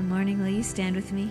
Good morning. Will you stand with me?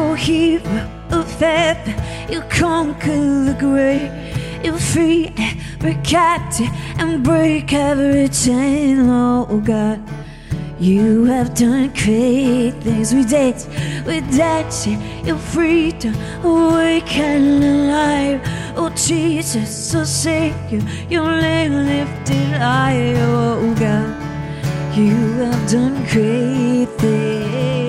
Oh, hero of faith, you conquer the grave. You free every captive and break every chain, oh God. You have done great things. We dance, we dance in your freedom, awake and alive. Oh Jesus, oh Savior, your name lifted high, oh God. You have done great things.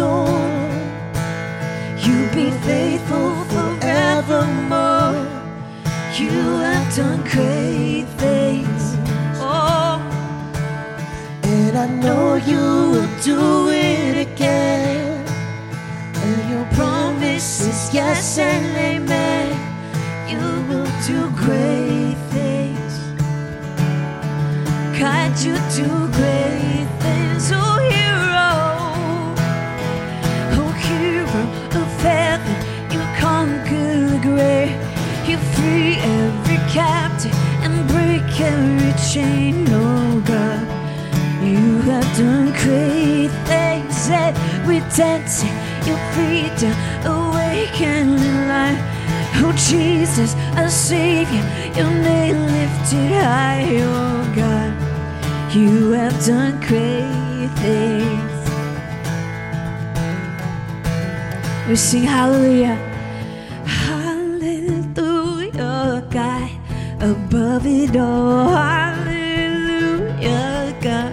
Storm. You've been faithful forevermore. You have done great things. Oh, And I know you will do it again. And your promise is yes and amen. You will do great things. God, you do great things, oh hero, captive and break every chain, oh God. You have done great things, and we dance your freedom, awaken in life. Oh Jesus, our Savior, your name lifted high, oh God. You have done great things. We sing. Hallelujah, above it all. Hallelujah, God,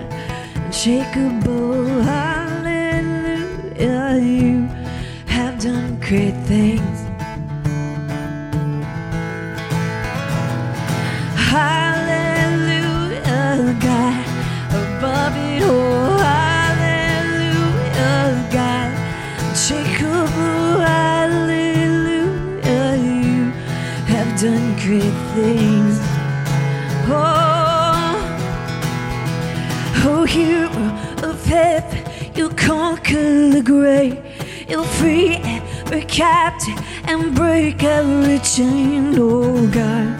unshakable. Conquer the grave. You free every captive and break every chain, oh God.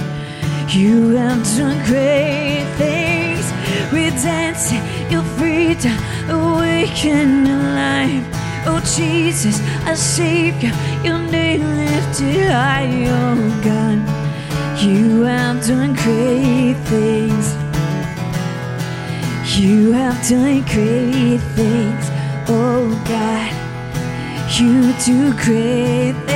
You have done great things. We dance your freedom, awaken alive. Oh Jesus, I our Savior, your name lifted high, oh God. You have done great things. You have done great things, oh God. You do great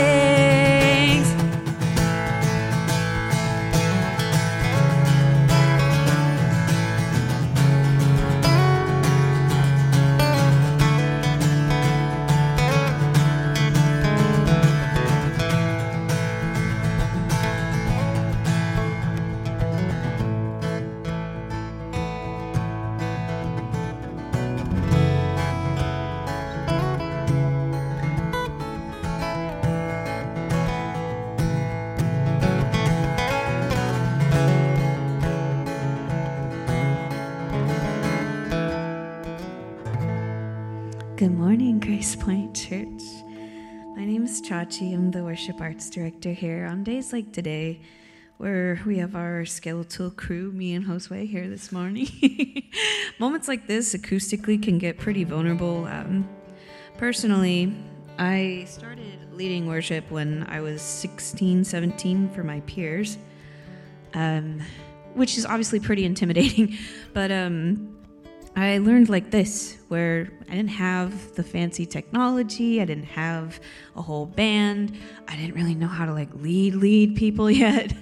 worship arts director here. On days like today, where we have our skeletal crew, me and Josue, here this morning. Moments like this acoustically can get pretty vulnerable. Um, personally, I started leading worship when I was 16, 17 for my peers, um, which is obviously pretty intimidating, but um, I learned like this, where I didn't have the fancy technology, I didn't have a whole band, I didn't really know how to like lead lead people yet.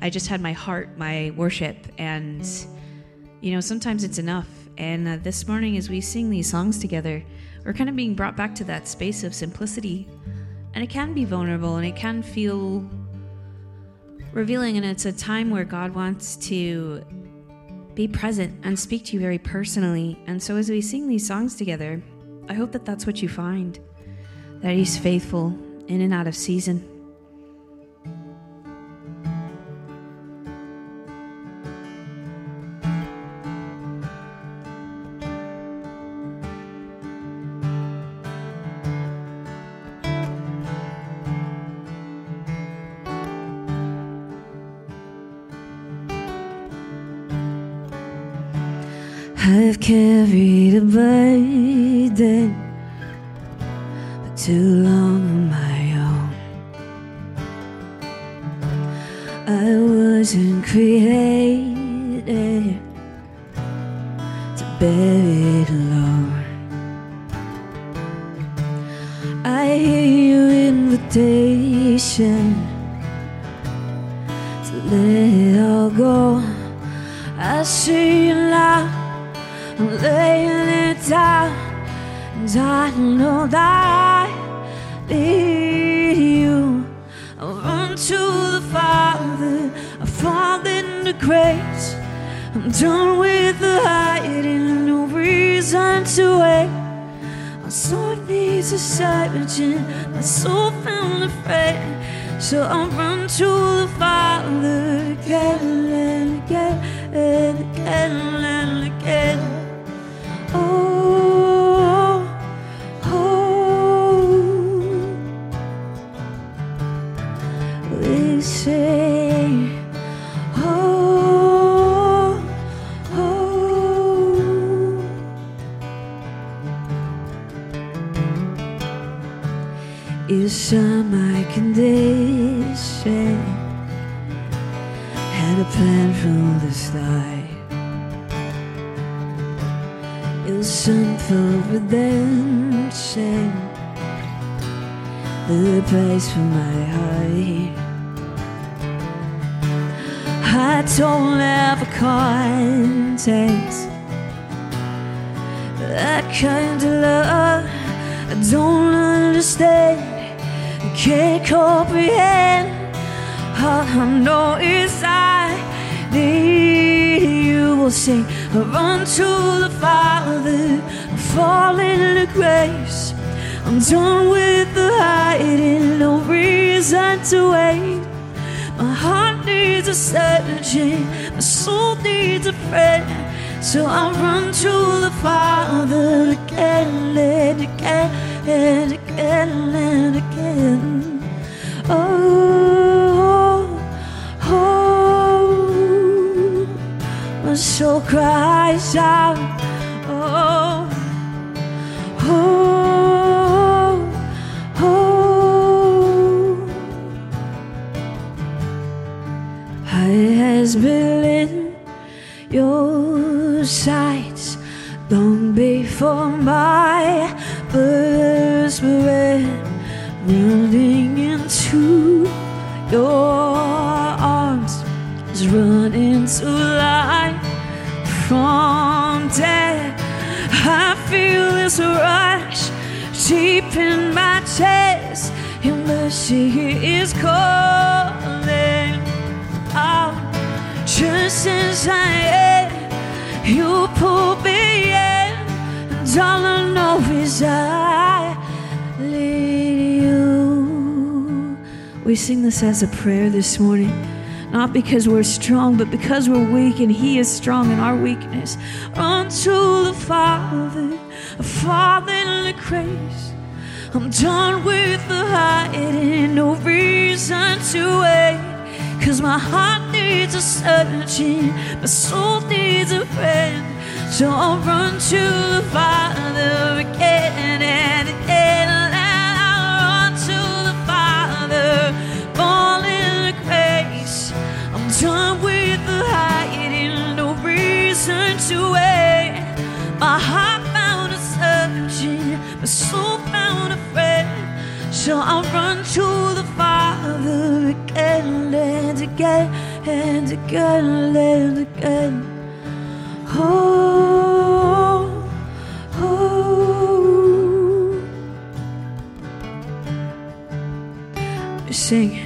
I just had my heart, my worship, and you know sometimes it's enough. And uh, this morning, as we sing these songs together, we're kind of being brought back to that space of simplicity, and it can be vulnerable and it can feel revealing, and it's a time where God wants to be present and speak to you very personally. And so, as we sing these songs together, I hope that that's what you find that He's faithful in and out of season. Carried a burden for too long on my own. I wasn't created to bear it alone. I hear your invitation to let it all go. I see laying it down, and I know that I need you. I run to the Father, I fall into grace. I'm done with the hiding, no reason to wait. My soul needs a searching, my soul found a friend. So I run to the Father again and again and again. Comprehend. All I know is I need you. Will sing, I run to the Father, fall into grace. I'm done with the hiding, no reason to wait. My heart needs a searching, my soul needs a friend. So I run to the Father again and again and again and again. Soul cries out. Oh, oh, oh. I has been in your sights long before my birth were running into your arms is running to life from death. I feel this rush deep in my chest. Your mercy is calling out just as I am. You pull me in, and all I know is I lead you. We sing this as a prayer this morning. Not because we're strong, but because we're weak and He is strong in our weakness. Unto the Father, the Father in the grace. I'm done with the hiding, no reason to wait. Cause my heart needs a searching, my soul needs a friend. So I'll run to the Father again and again, done with the hiding, no reason to wait. My heart found a searching, my soul found a friend. So I'll run to the Father again and again and again and again. Oh, oh. Sing.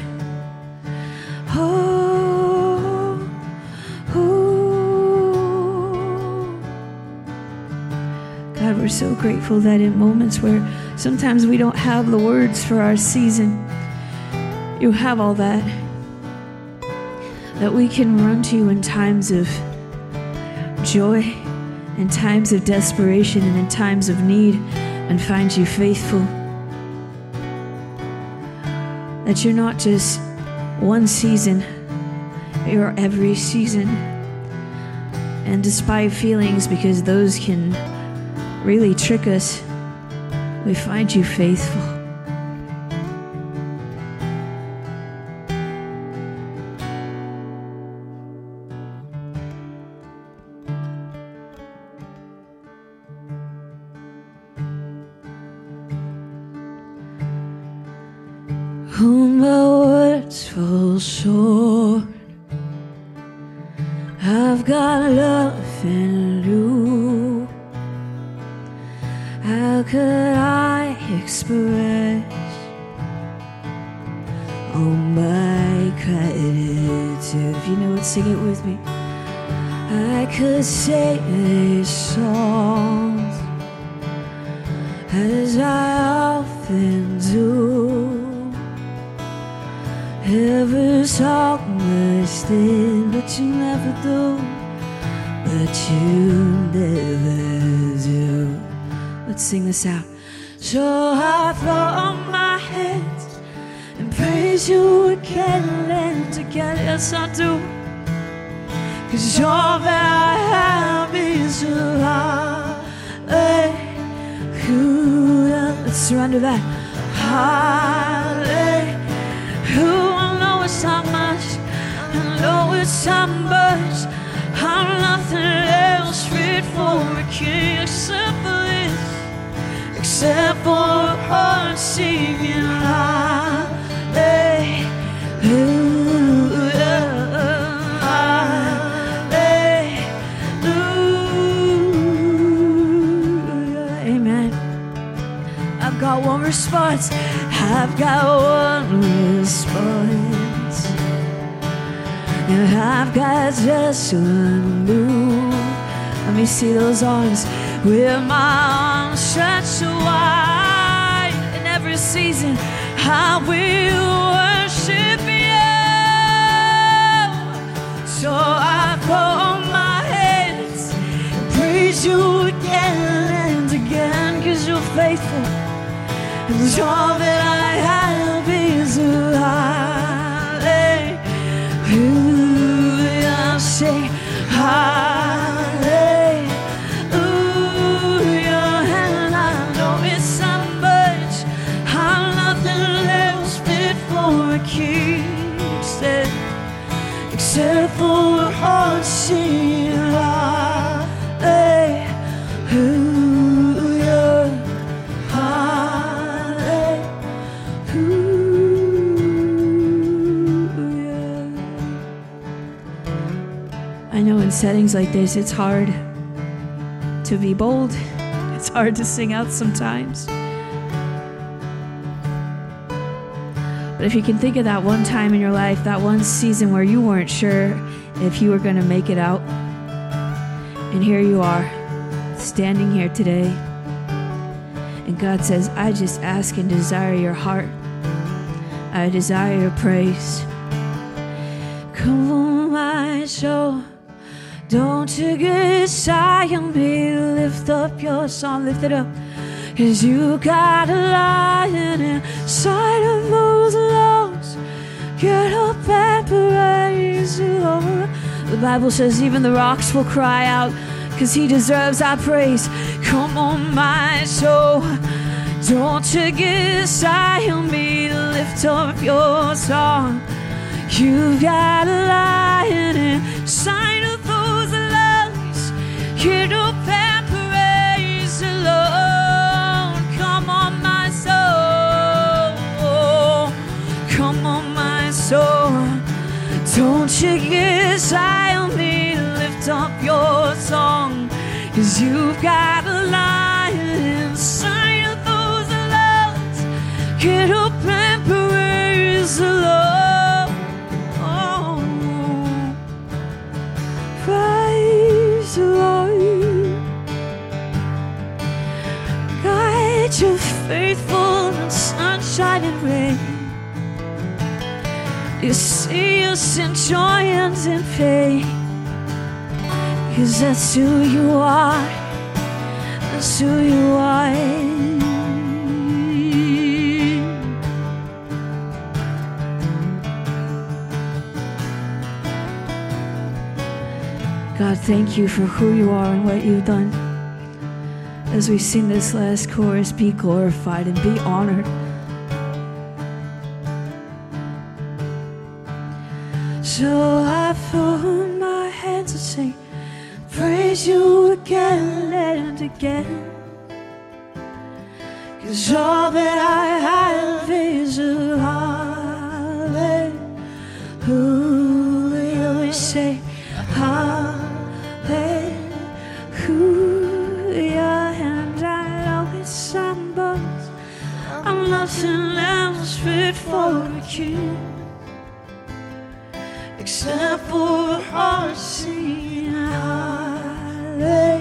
So grateful that in moments where sometimes we don't have the words for our season, you have all that. That we can run to you in times of joy, in times of desperation, and in times of need, and find you faithful. That you're not just one season, you're every season. And despite feelings, because those can really trick us, we find you faithful. I could say these songs as I often do. Every song must end, but you never do. But you never do. Let's sing this out. So I throw up my hands and praise you again and again. Yes, I do. Cause all that I have is hallelujah. Let's surrender that. Hallelujah. I know it's not much. I know it's not much. I'm nothing else fit for a king except for this. Except for a heart singing hallelujah. Got one response. I've got one response. And I've got just one move. Let me see those arms with my arms stretched wide. In every season, I will worship you. So I bow my hands, praise you again and again, cause you're faithful. And all that I have is a hallelujah. Settings like this, it's hard to be bold. It's hard to sing out sometimes. But if you can think of that one time in your life, that one season where you weren't sure if you were going to make it out, and here you are, standing here today, and God says, I just ask and desire your heart. I desire your praise. Come on, my soul. Don't you get shy on me. Lift up your song, lift it up. Cause you got a lion inside of those lungs. Get up and praise the Lord. The Bible says even the rocks will cry out because he deserves our praise. Come on, my soul. Don't you get shy on me, lift up your song. You've got a lion inside Don't you get shy on me, lift up your song. Cause you've got a lion inside of those lungs. Get up and praise the Lord. Faithful in sunshine and rain. You see us in joy and in pain. Cause that's who you are. That's who you are. God, thank you for who you are and what you've done. As we sing this last chorus, be glorified and be honored. So I throw my hands and sing, praise you again and again. Cause all that I have is a hallelujah. Nothing else fit for a king except for a heart singing hallelujah,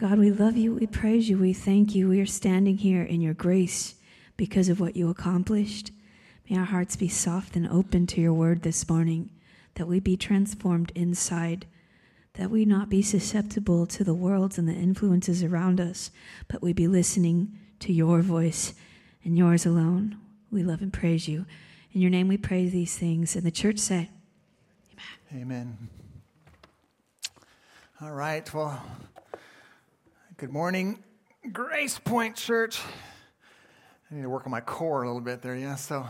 God, we love you. We praise you. We thank you. We are standing here in your grace because of what you accomplished. May our hearts be soft and open to your word this morning, that we be transformed inside, that we not be susceptible to the worlds and the influences around us, but we be listening to your voice and yours alone. We love and praise you. In your name we pray these things. And the church said, Amen. Amen. All right. Well, good morning, Grace Point Church. I need to work on my core a little bit there, yeah. So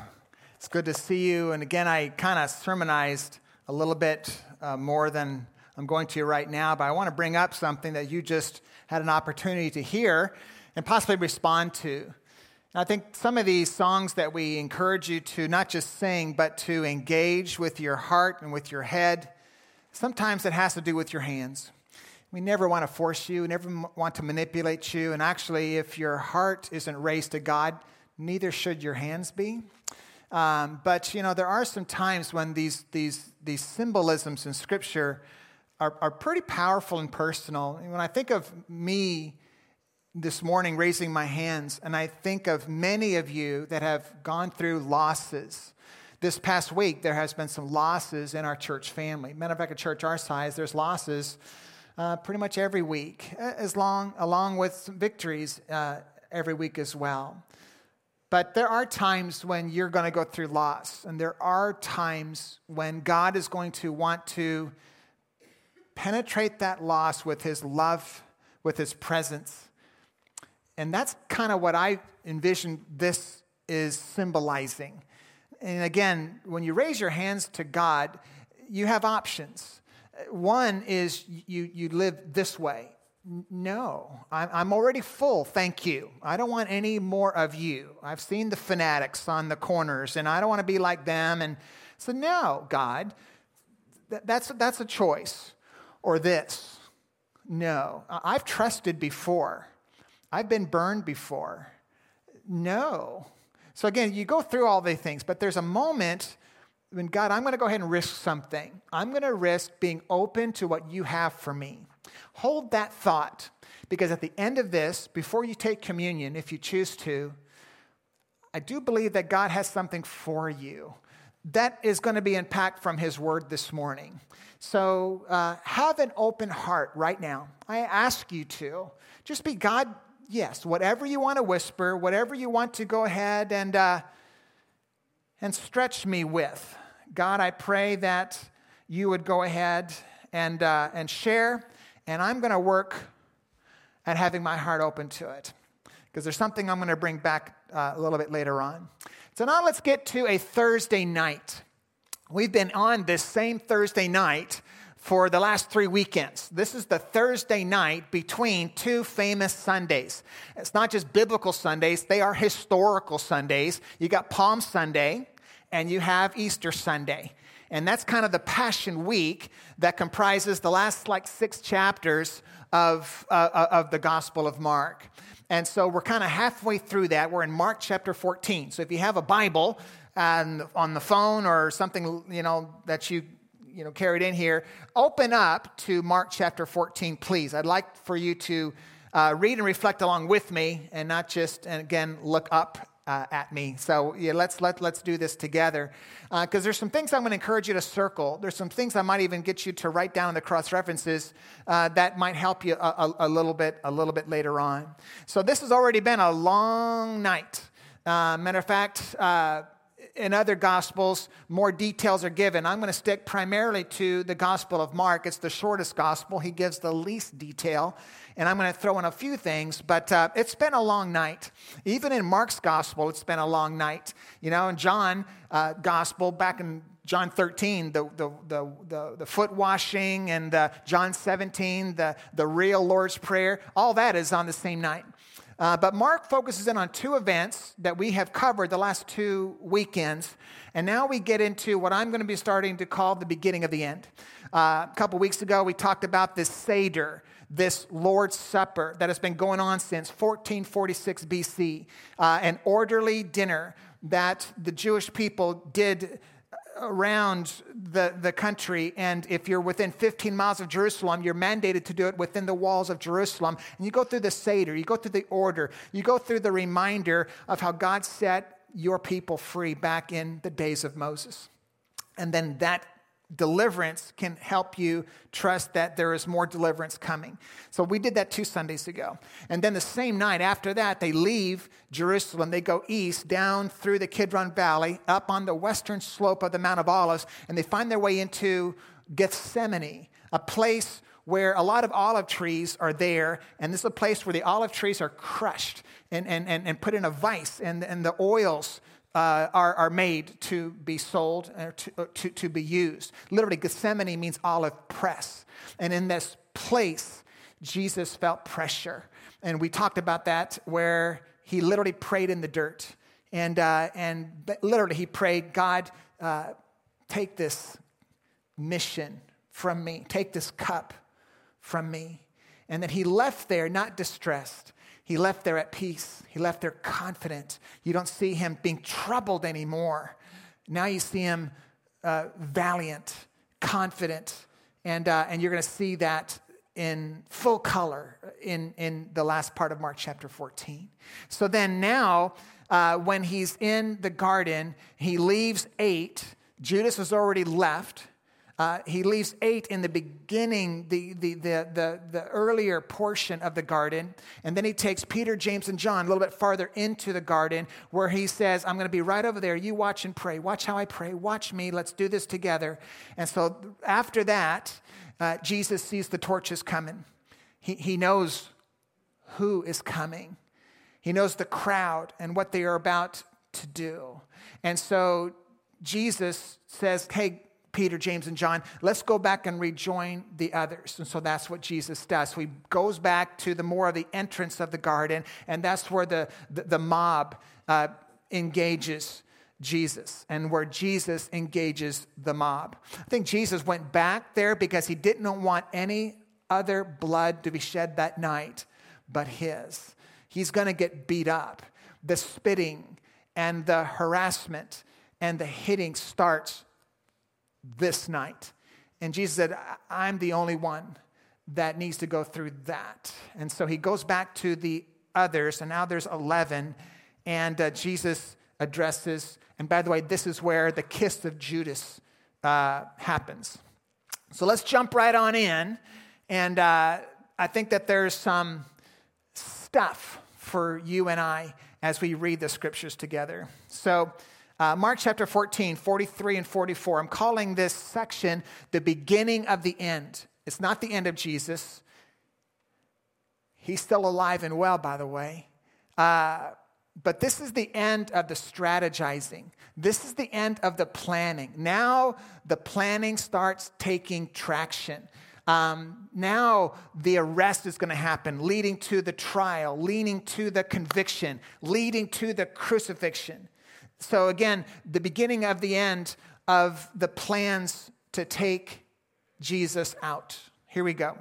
it's good to see you. And again, I kind of sermonized a little bit uh, more than I'm going to right now, but I want to bring up something that you just had an opportunity to hear and possibly respond to. And I think some of these songs that we encourage you to not just sing, but to engage with your heart and with your head, sometimes it has to do with your hands. We never want to force you, never want to manipulate you. And actually, if your heart isn't raised to God, neither should your hands be. Um, but you know, there are some times when these these these symbolisms in Scripture are, are pretty powerful and personal. And when I think of me this morning raising my hands, and I think of many of you that have gone through losses. This past week, there has been some losses in our church family. Matter of fact, a church our size, there's losses uh, pretty much every week, as long along with victories uh, every week as well. But there are times when you're going to go through loss, and there are times when God is going to want to penetrate that loss with His love, with His presence. And that's kind of what I envision this is symbolizing. And again, when you raise your hands to God, you have options. One is you, you live this way. No, I'm already full, thank you. I don't want any more of you. I've seen the fanatics on the corners, and I don't want to be like them. And so, no, God, that's, that's a choice. Or this, no, I've trusted before. I've been burned before. No. So again, you go through all these things, but there's a moment when God, I'm going to go ahead and risk something. I'm going to risk being open to what you have for me. Hold that thought because at the end of this, before you take communion, if you choose to, I do believe that God has something for you. That is going to be impact from His Word this morning. So uh, have an open heart right now. I ask you to just be God. Yes, whatever you want to whisper, whatever you want to go ahead and uh, and stretch me with. God, I pray that you would go ahead and uh, and share, and I'm going to work at having my heart open to it because there's something I'm going to bring back uh, a little bit later on. So now let's get to a Thursday night. We've been on this same Thursday night for the last three weekends. This is the Thursday night between two famous Sundays. It's not just biblical Sundays, they are historical Sundays. You got Palm Sunday and you have Easter Sunday. And that's kind of the Passion Week that comprises the last like six chapters of, uh, of the Gospel of Mark. And so we're kind of halfway through that. We're in Mark chapter 14. So if you have a Bible and on the phone or something, you know, that you you know carried in here, open up to Mark chapter 14, please. I'd like for you to uh, read and reflect along with me, and not just and again look up uh, at me. So yeah, let's let let's do this together because uh, there's some things I'm going to encourage you to circle. There's some things I might even get you to write down in the cross references uh, that might help you a, a, a, little bit a little bit later on. So this has already been a long night. Uh, matter of fact uh, in other gospels, more details are given. I'm going to stick primarily to the Gospel of Mark. It's the shortest gospel. He gives the least detail. And I'm going to throw in a few things, but uh, it's been a long night. Even in Mark's gospel, it's been a long night. You know, in John uh, gospel, back in John 13, the, the, the, the, foot washing, and uh, John 17, the, the real Lord's Prayer, all that is on the same night. Uh, but Mark focuses in on two events that we have covered the last two weekends. And now we get into what I'm going to be starting to call the beginning of the end. Uh, a couple weeks ago, we talked about this Seder, this Lord's Supper that has been going on since 1446 BC, uh, an orderly dinner that the Jewish people did around the, the country, and if you're within 15 miles of Jerusalem, you're mandated to do it within the walls of Jerusalem. And you go through the Seder, you go through the order, you go through the reminder of how God set your people free back in the days of Moses. And then that deliverance can help you trust that there is more deliverance coming. So we did that two Sundays ago. And then the same night after that, they leave Jerusalem. They go east down through the Kidron Valley, up on the western slope of the Mount of Olives, and they find their way into Gethsemane, a place where a lot of olive trees are there, and this is a place where the olive trees are crushed and, and, and, and put in a vice, and, and the oils uh, are, are made to be sold or to, uh, to, to be used. Literally, Gethsemane means olive press. And in this place, Jesus felt pressure. And we talked about that where he literally prayed in the dirt. And, uh, and literally, he prayed, God, uh, take this mission from me, take this cup from me. And that he left there not distressed, he left there at peace. He left there confident. You don't see him being troubled anymore. Now you see him uh, valiant, confident, and, uh, and you're going to see that in full color in, in the last part of Mark chapter 14. So then, now, uh, when he's in the garden, he leaves eight. Judas has already left. Uh, he leaves eight in the beginning, the, the, the, the, the earlier portion of the garden. And then he takes Peter, James, and John a little bit farther into the garden where he says, I'm going to be right over there. You watch and pray. Watch how I pray. Watch me. Let's do this together. And so after that, uh, Jesus sees the torches coming. He, he knows who is coming, he knows the crowd and what they are about to do. And so Jesus says, Hey, Peter, James, and John, let's go back and rejoin the others. And so that's what Jesus does. So he goes back to the more of the entrance of the garden, and that's where the, the, the mob uh, engages Jesus and where Jesus engages the mob. I think Jesus went back there because he didn't want any other blood to be shed that night but his. He's going to get beat up. The spitting and the harassment and the hitting starts this night. And Jesus said, I'm the only one that needs to go through that. And so he goes back to the others, and now there's 11, and uh, Jesus addresses, and by the way, this is where the kiss of Judas uh, happens. So let's jump right on in. And uh, I think that there's some stuff for you and I as we read the scriptures together. So, uh, Mark chapter 14, 43 and 44, I'm calling this section the beginning of the end. It's not the end of Jesus. He's still alive and well, by the way. Uh, but this is the end of the strategizing. This is the end of the planning. Now the planning starts taking traction. Um, now the arrest is going to happen, leading to the trial, leading to the conviction, leading to the crucifixion. So, again, the beginning of the end of the plans to take Jesus out. Here we go.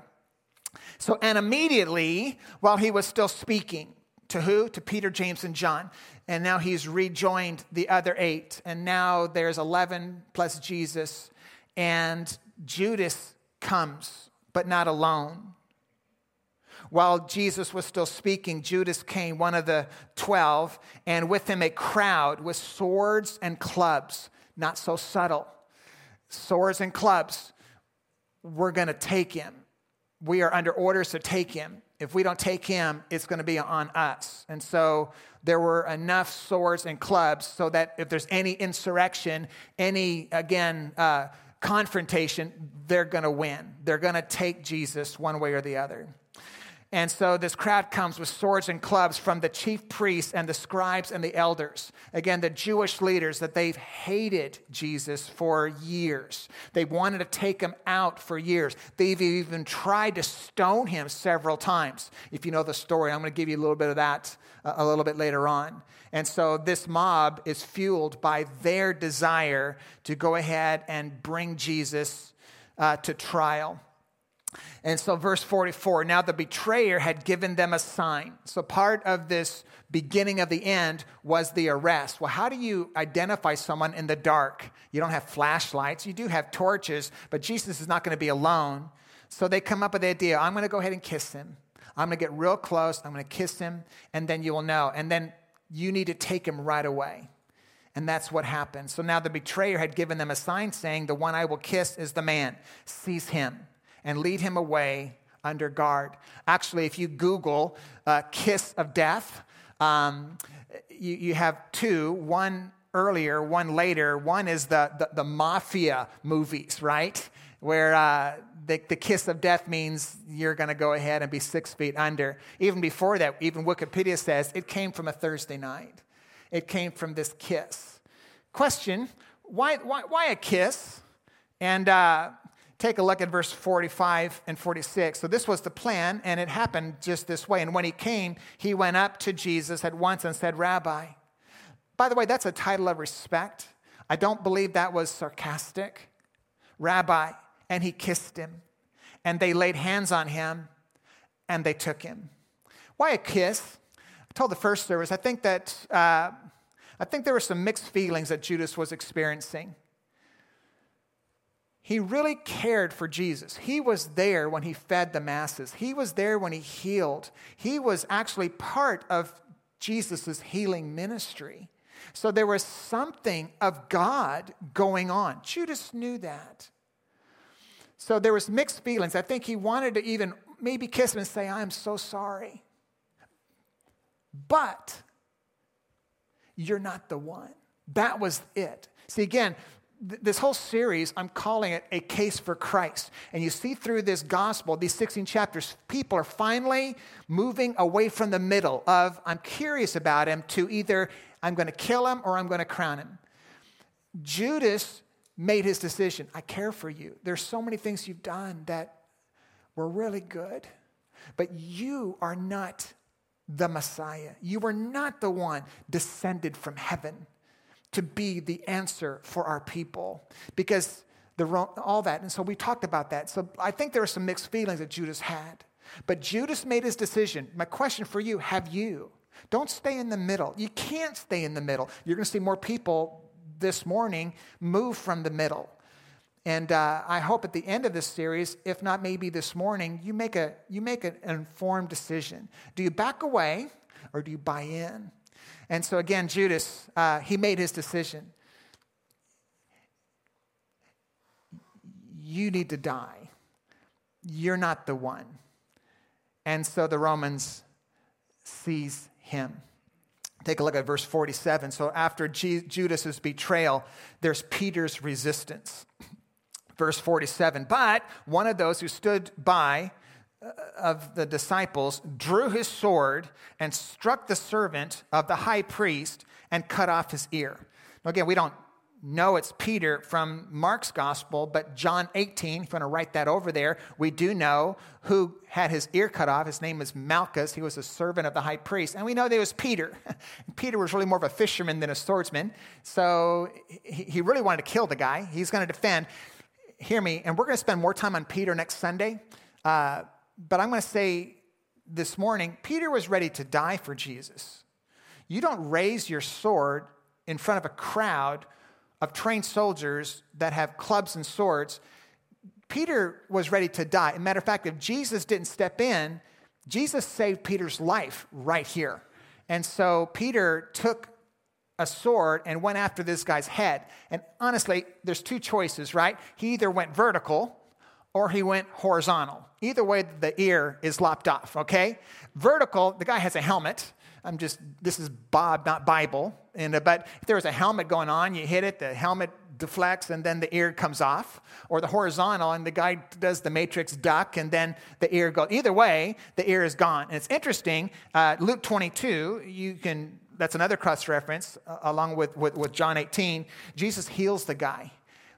So, and immediately, while he was still speaking, to who? To Peter, James, and John. And now he's rejoined the other eight. And now there's 11 plus Jesus. And Judas comes, but not alone. While Jesus was still speaking, Judas came, one of the twelve, and with him a crowd with swords and clubs. Not so subtle. Swords and clubs. We're going to take him. We are under orders to take him. If we don't take him, it's going to be on us. And so there were enough swords and clubs so that if there's any insurrection, any, again, uh, confrontation, they're going to win. They're going to take Jesus one way or the other. And so this crowd comes with swords and clubs from the chief priests and the scribes and the elders. Again, the Jewish leaders that they've hated Jesus for years. They wanted to take him out for years. They've even tried to stone him several times. If you know the story, I'm going to give you a little bit of that uh, a little bit later on. And so this mob is fueled by their desire to go ahead and bring Jesus uh, to trial. And so, verse 44 now the betrayer had given them a sign. So, part of this beginning of the end was the arrest. Well, how do you identify someone in the dark? You don't have flashlights, you do have torches, but Jesus is not going to be alone. So, they come up with the idea I'm going to go ahead and kiss him. I'm going to get real close, I'm going to kiss him, and then you will know. And then you need to take him right away. And that's what happened. So now the betrayer had given them a sign saying, The one I will kiss is the man. Seize him and lead him away under guard. Actually, if you Google uh, kiss of death, um, you, you have two one earlier, one later. One is the, the, the mafia movies, right? Where uh, the, the kiss of death means you're going to go ahead and be six feet under. Even before that, even Wikipedia says it came from a Thursday night. It came from this kiss. Question why, why, why a kiss? And uh, take a look at verse 45 and 46. So this was the plan, and it happened just this way. And when he came, he went up to Jesus at once and said, Rabbi. By the way, that's a title of respect. I don't believe that was sarcastic. Rabbi. And he kissed him. And they laid hands on him and they took him. Why a kiss? I told the first service, I think that uh, I think there were some mixed feelings that Judas was experiencing. He really cared for Jesus. He was there when he fed the masses, he was there when he healed. He was actually part of Jesus' healing ministry. So there was something of God going on. Judas knew that. So there was mixed feelings. I think he wanted to even maybe kiss him and say, I'm so sorry. But you're not the one. That was it. See, again, this whole series, I'm calling it a case for Christ. And you see through this gospel, these 16 chapters, people are finally moving away from the middle of, I'm curious about him, to either I'm going to kill him or I'm going to crown him. Judas made his decision. I care for you. There's so many things you've done that were really good, but you are not the Messiah. You are not the one descended from heaven to be the answer for our people because the, all that. And so we talked about that. So I think there are some mixed feelings that Judas had. But Judas made his decision. My question for you have you? Don't stay in the middle. You can't stay in the middle. You're going to see more people this morning move from the middle. And uh, I hope at the end of this series, if not maybe this morning, you make, a, you make an informed decision. Do you back away or do you buy in? And so again, Judas, uh, he made his decision. You need to die. You're not the one. And so the Romans seize him. Take a look at verse 47. So after G- Judas's betrayal, there's Peter's resistance. Verse 47. But one of those who stood by of the disciples drew his sword and struck the servant of the high priest and cut off his ear. Now, again, we don't know it's Peter from Mark's gospel, but John 18, if you want to write that over there, we do know who had his ear cut off. His name was Malchus. He was a servant of the high priest. And we know that it was Peter. Peter was really more of a fisherman than a swordsman. So he really wanted to kill the guy. He's going to defend. Hear me, and we're going to spend more time on Peter next Sunday. Uh, but I'm going to say this morning Peter was ready to die for Jesus. You don't raise your sword in front of a crowd of trained soldiers that have clubs and swords. Peter was ready to die. As matter of fact, if Jesus didn't step in, Jesus saved Peter's life right here. And so Peter took a sword and went after this guy's head. And honestly, there's two choices, right? He either went vertical or he went horizontal. Either way, the ear is lopped off, okay? Vertical, the guy has a helmet. I'm just, this is Bob, not Bible. And, uh, but if there was a helmet going on, you hit it, the helmet deflects, and then the ear comes off. Or the horizontal, and the guy does the matrix duck, and then the ear goes. Either way, the ear is gone. And it's interesting, uh, Luke 22, you can, that's another cross reference, uh, along with, with, with John 18. Jesus heals the guy.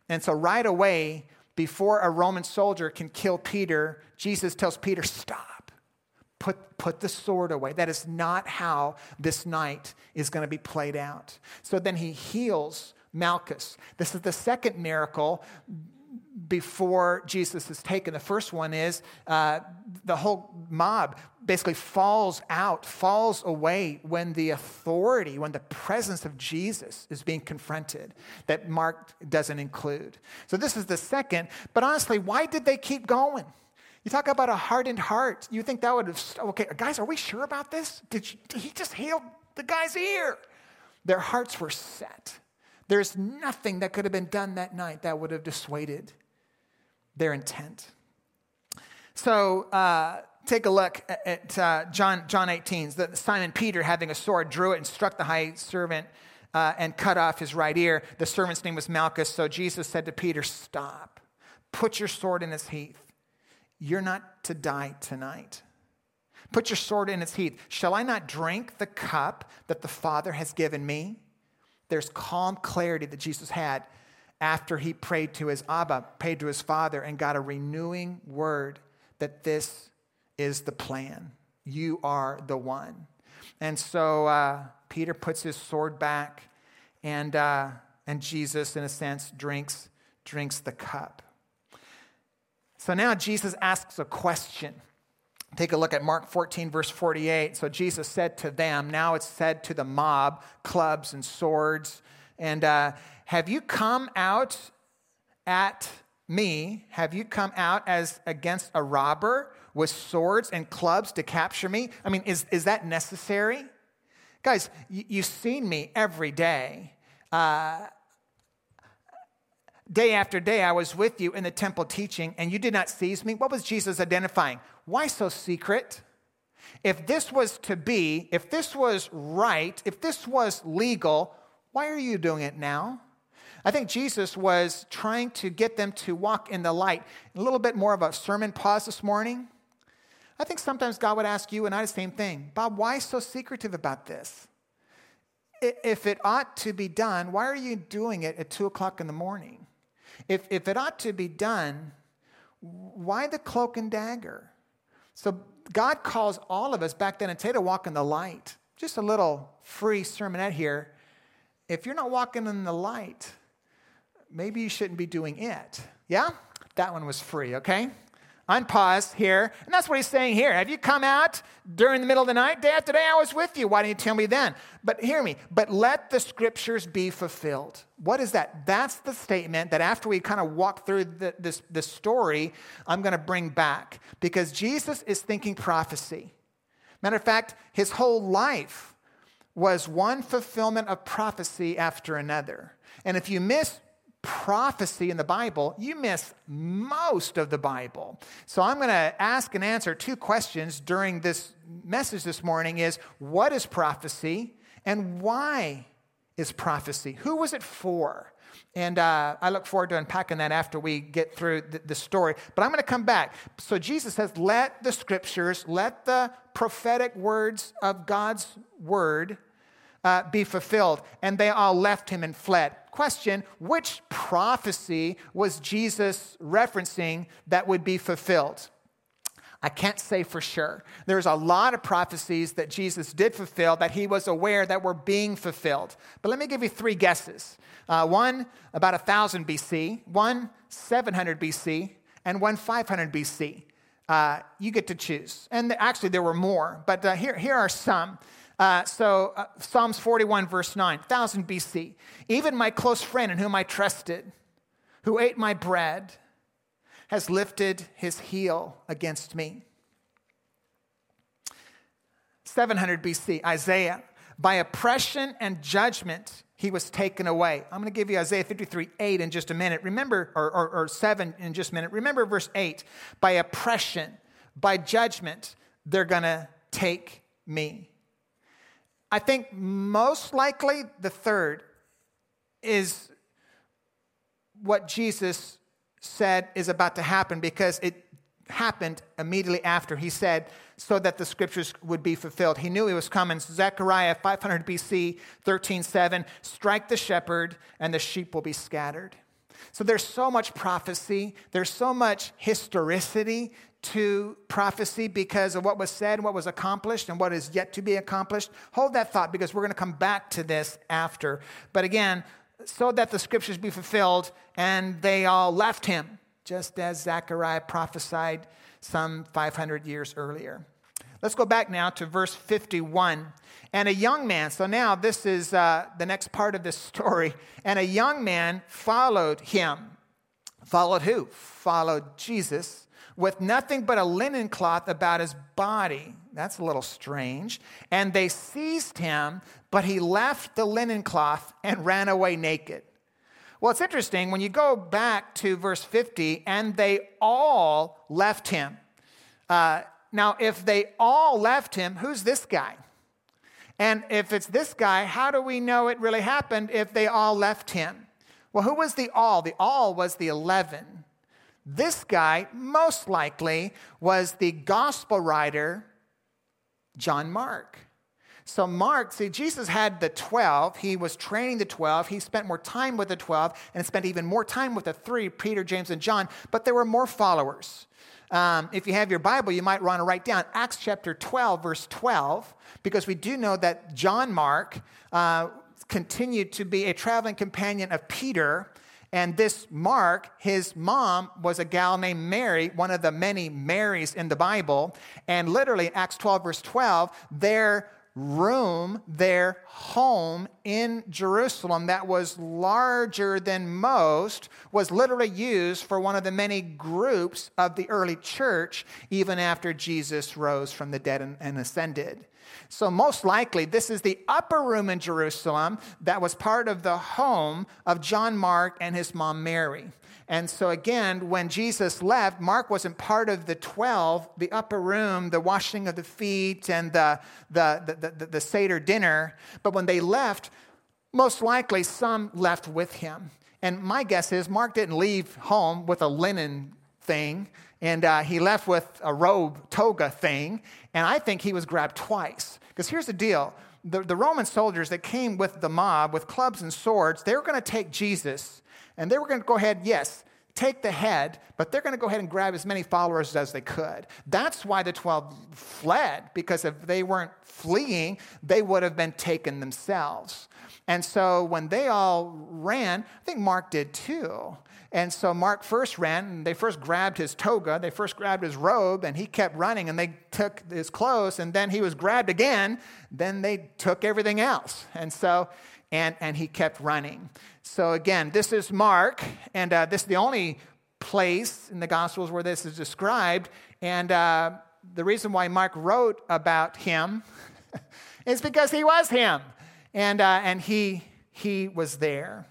And so right away, before a Roman soldier can kill Peter, Jesus tells Peter, stop Put, put the sword away. That is not how this night is going to be played out. So then he heals Malchus. This is the second miracle before Jesus is taken. The first one is uh, the whole mob basically falls out, falls away when the authority, when the presence of Jesus is being confronted, that Mark doesn't include. So this is the second. But honestly, why did they keep going? You talk about a hardened heart. You think that would have, okay, guys, are we sure about this? Did, you, did he just heal the guy's ear? Their hearts were set. There's nothing that could have been done that night that would have dissuaded their intent. So uh, take a look at, at uh, John, John 18. The, Simon Peter, having a sword, drew it and struck the high servant uh, and cut off his right ear. The servant's name was Malchus. So Jesus said to Peter, Stop. Put your sword in its sheath. You're not to die tonight. Put your sword in its heath. Shall I not drink the cup that the Father has given me? There's calm clarity that Jesus had after he prayed to his Abba, prayed to his Father, and got a renewing word that this is the plan. You are the one. And so uh, Peter puts his sword back, and, uh, and Jesus, in a sense, drinks, drinks the cup. So now Jesus asks a question. Take a look at Mark 14, verse 48. So Jesus said to them, now it's said to the mob, clubs and swords, and uh, have you come out at me? Have you come out as against a robber with swords and clubs to capture me? I mean, is, is that necessary? Guys, you, you've seen me every day. Uh, Day after day, I was with you in the temple teaching, and you did not seize me. What was Jesus identifying? Why so secret? If this was to be, if this was right, if this was legal, why are you doing it now? I think Jesus was trying to get them to walk in the light. A little bit more of a sermon pause this morning. I think sometimes God would ask you and I the same thing Bob, why so secretive about this? If it ought to be done, why are you doing it at two o'clock in the morning? If, if it ought to be done, why the cloak and dagger? So God calls all of us back then and today to walk in the light. Just a little free sermonette here. If you're not walking in the light, maybe you shouldn't be doing it. Yeah? That one was free, okay? unpause here. And that's what he's saying here. Have you come out during the middle of the night? Day after day, I was with you. Why didn't you tell me then? But hear me. But let the scriptures be fulfilled. What is that? That's the statement that after we kind of walk through the, this, this story, I'm going to bring back. Because Jesus is thinking prophecy. Matter of fact, his whole life was one fulfillment of prophecy after another. And if you miss prophecy in the Bible, you miss most of the Bible. So I'm going to ask and answer two questions during this message this morning is what is prophecy and why is prophecy? Who was it for? And uh, I look forward to unpacking that after we get through the, the story. But I'm going to come back. So Jesus says, let the scriptures, let the prophetic words of God's word uh, be fulfilled. And they all left him and fled. Question Which prophecy was Jesus referencing that would be fulfilled? I can't say for sure. There's a lot of prophecies that Jesus did fulfill that he was aware that were being fulfilled. But let me give you three guesses uh, one about 1000 BC, one 700 BC, and one 500 BC. Uh, you get to choose. And actually, there were more, but uh, here, here are some. Uh, so, uh, Psalms 41, verse 9, 1000 BC. Even my close friend in whom I trusted, who ate my bread, has lifted his heel against me. 700 BC, Isaiah. By oppression and judgment, he was taken away. I'm going to give you Isaiah 53, 8 in just a minute. Remember, or, or, or 7 in just a minute. Remember verse 8. By oppression, by judgment, they're going to take me. I think most likely the third is what Jesus said is about to happen because it happened immediately after he said so that the scriptures would be fulfilled. He knew he was coming. Zechariah 500 bc 13.7 strike the shepherd and the sheep will be scattered so there's so much prophecy there's so much historicity to prophecy because of what was said, what was accomplished, and what is yet to be accomplished. Hold that thought because we're going to come back to this after. But again, so that the scriptures be fulfilled, and they all left him, just as Zechariah prophesied some 500 years earlier. Let's go back now to verse 51. And a young man, so now this is uh, the next part of this story. And a young man followed him. Followed who? Followed Jesus with nothing but a linen cloth about his body. That's a little strange. And they seized him, but he left the linen cloth and ran away naked. Well, it's interesting when you go back to verse 50, and they all left him. Uh, now, if they all left him, who's this guy? And if it's this guy, how do we know it really happened if they all left him? Well, who was the all? The all was the 11. This guy, most likely, was the gospel writer, John Mark. So, Mark, see, Jesus had the 12. He was training the 12. He spent more time with the 12 and spent even more time with the three, Peter, James, and John, but there were more followers. Um, if you have your Bible, you might want to write down Acts chapter 12, verse 12, because we do know that John Mark uh, continued to be a traveling companion of Peter and this Mark, his mom was a gal named Mary, one of the many Marys in the Bible. And literally, Acts 12, verse 12, their room, their home in Jerusalem that was larger than most, was literally used for one of the many groups of the early church, even after Jesus rose from the dead and, and ascended. So, most likely, this is the upper room in Jerusalem that was part of the home of John Mark and his mom Mary. And so, again, when Jesus left, Mark wasn't part of the 12, the upper room, the washing of the feet, and the, the, the, the, the Seder dinner. But when they left, most likely some left with him. And my guess is Mark didn't leave home with a linen thing, and uh, he left with a robe, toga thing. And I think he was grabbed twice. Because here's the deal the, the Roman soldiers that came with the mob with clubs and swords, they were going to take Jesus and they were going to go ahead, yes, take the head, but they're going to go ahead and grab as many followers as they could. That's why the 12 fled, because if they weren't fleeing, they would have been taken themselves. And so when they all ran, I think Mark did too. And so Mark first ran, and they first grabbed his toga, they first grabbed his robe, and he kept running, and they took his clothes, and then he was grabbed again. Then they took everything else. And so, and, and he kept running. So again, this is Mark, and uh, this is the only place in the Gospels where this is described. And uh, the reason why Mark wrote about him is because he was him, and, uh, and he, he was there.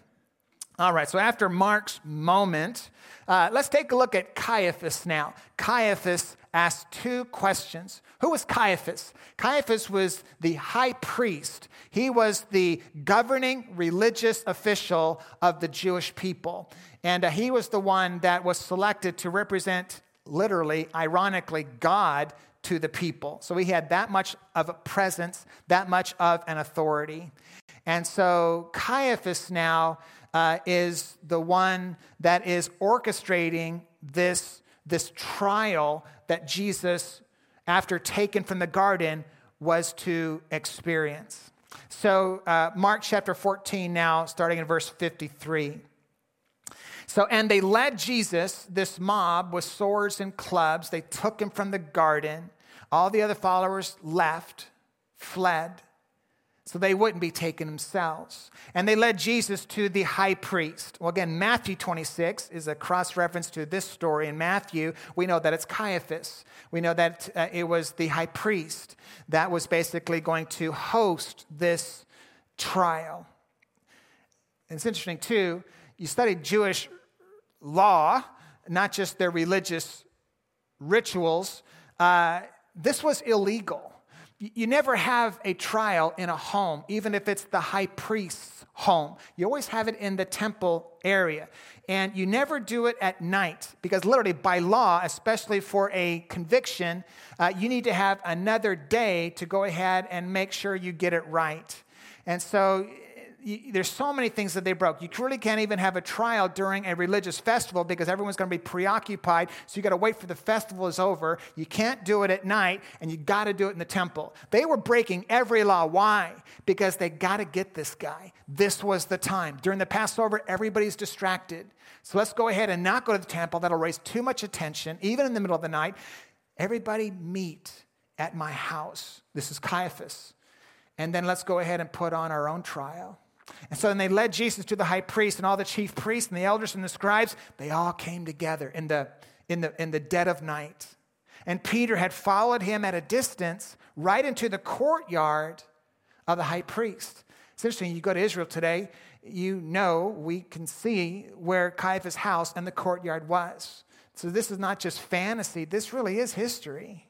All right, so after Mark's moment, uh, let's take a look at Caiaphas now. Caiaphas asked two questions. Who was Caiaphas? Caiaphas was the high priest, he was the governing religious official of the Jewish people. And uh, he was the one that was selected to represent, literally, ironically, God to the people. So he had that much of a presence, that much of an authority. And so Caiaphas now uh, is the one that is orchestrating this, this trial that Jesus, after taken from the garden, was to experience. So, uh, Mark chapter 14, now starting in verse 53. So, and they led Jesus, this mob, with swords and clubs. They took him from the garden. All the other followers left, fled so they wouldn't be taken themselves. And they led Jesus to the high priest. Well, again, Matthew 26 is a cross reference to this story. In Matthew, we know that it's Caiaphas. We know that uh, it was the high priest that was basically going to host this trial. And it's interesting, too, you study Jewish law, not just their religious rituals. Uh, this was illegal. You never have a trial in a home, even if it's the high priest's home. You always have it in the temple area. And you never do it at night because, literally, by law, especially for a conviction, uh, you need to have another day to go ahead and make sure you get it right. And so you, there's so many things that they broke. You truly can't even have a trial during a religious festival because everyone's going to be preoccupied. So you got to wait for the festival is over. You can't do it at night, and you got to do it in the temple. They were breaking every law. Why? Because they got to get this guy. This was the time. During the Passover, everybody's distracted. So let's go ahead and not go to the temple. That'll raise too much attention, even in the middle of the night. Everybody meet at my house. This is Caiaphas. And then let's go ahead and put on our own trial. And so then they led Jesus to the high priest and all the chief priests and the elders and the scribes. They all came together in the, in the, in the dead of night. And Peter had followed him at a distance right into the courtyard of the high priest. It's interesting, you go to Israel today, you know we can see where Caiaphas' house and the courtyard was. So this is not just fantasy, this really is history.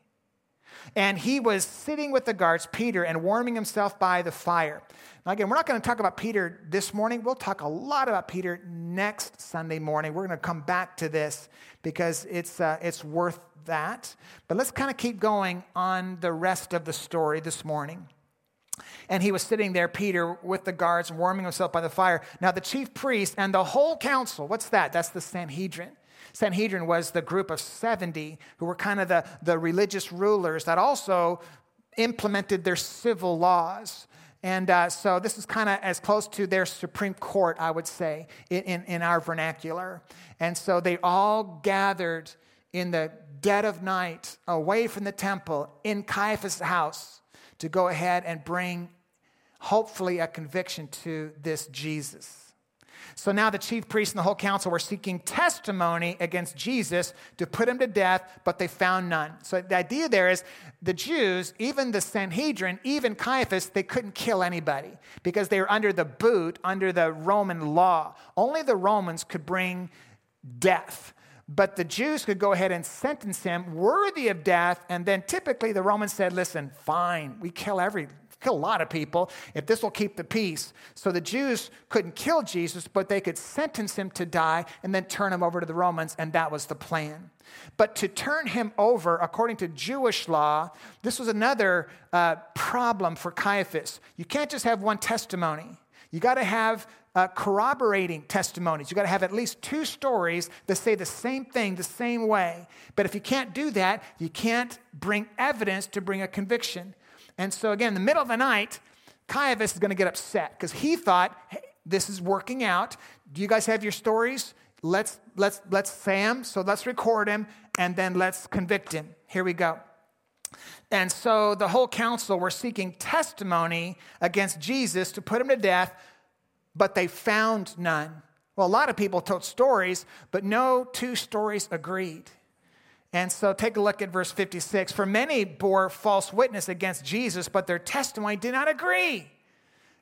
And he was sitting with the guards, Peter, and warming himself by the fire. Now, again, we're not going to talk about Peter this morning. We'll talk a lot about Peter next Sunday morning. We're going to come back to this because it's, uh, it's worth that. But let's kind of keep going on the rest of the story this morning. And he was sitting there, Peter, with the guards, warming himself by the fire. Now, the chief priest and the whole council, what's that? That's the Sanhedrin. Sanhedrin was the group of 70 who were kind of the, the religious rulers that also implemented their civil laws. And uh, so this is kind of as close to their Supreme Court, I would say, in, in, in our vernacular. And so they all gathered in the dead of night away from the temple in Caiaphas' house to go ahead and bring, hopefully, a conviction to this Jesus. So now the chief priests and the whole council were seeking testimony against Jesus to put him to death, but they found none. So the idea there is the Jews, even the Sanhedrin, even Caiaphas, they couldn't kill anybody because they were under the boot, under the Roman law. Only the Romans could bring death. But the Jews could go ahead and sentence him worthy of death. And then typically the Romans said, listen, fine, we kill every kill a lot of people if this will keep the peace. So the Jews couldn't kill Jesus, but they could sentence him to die and then turn him over to the Romans, and that was the plan. But to turn him over, according to Jewish law, this was another uh, problem for Caiaphas. You can't just have one testimony. You got to have uh, corroborating testimonies. You got to have at least two stories that say the same thing the same way. But if you can't do that, you can't bring evidence to bring a conviction. And so, again, in the middle of the night, Caiaphas is going to get upset because he thought, hey, this is working out. Do you guys have your stories? let's, let's, let's say him, so let's record him, and then let's convict him. Here we go. And so the whole council were seeking testimony against Jesus to put him to death, but they found none. Well, a lot of people told stories, but no two stories agreed. And so take a look at verse 56. For many bore false witness against Jesus, but their testimony did not agree.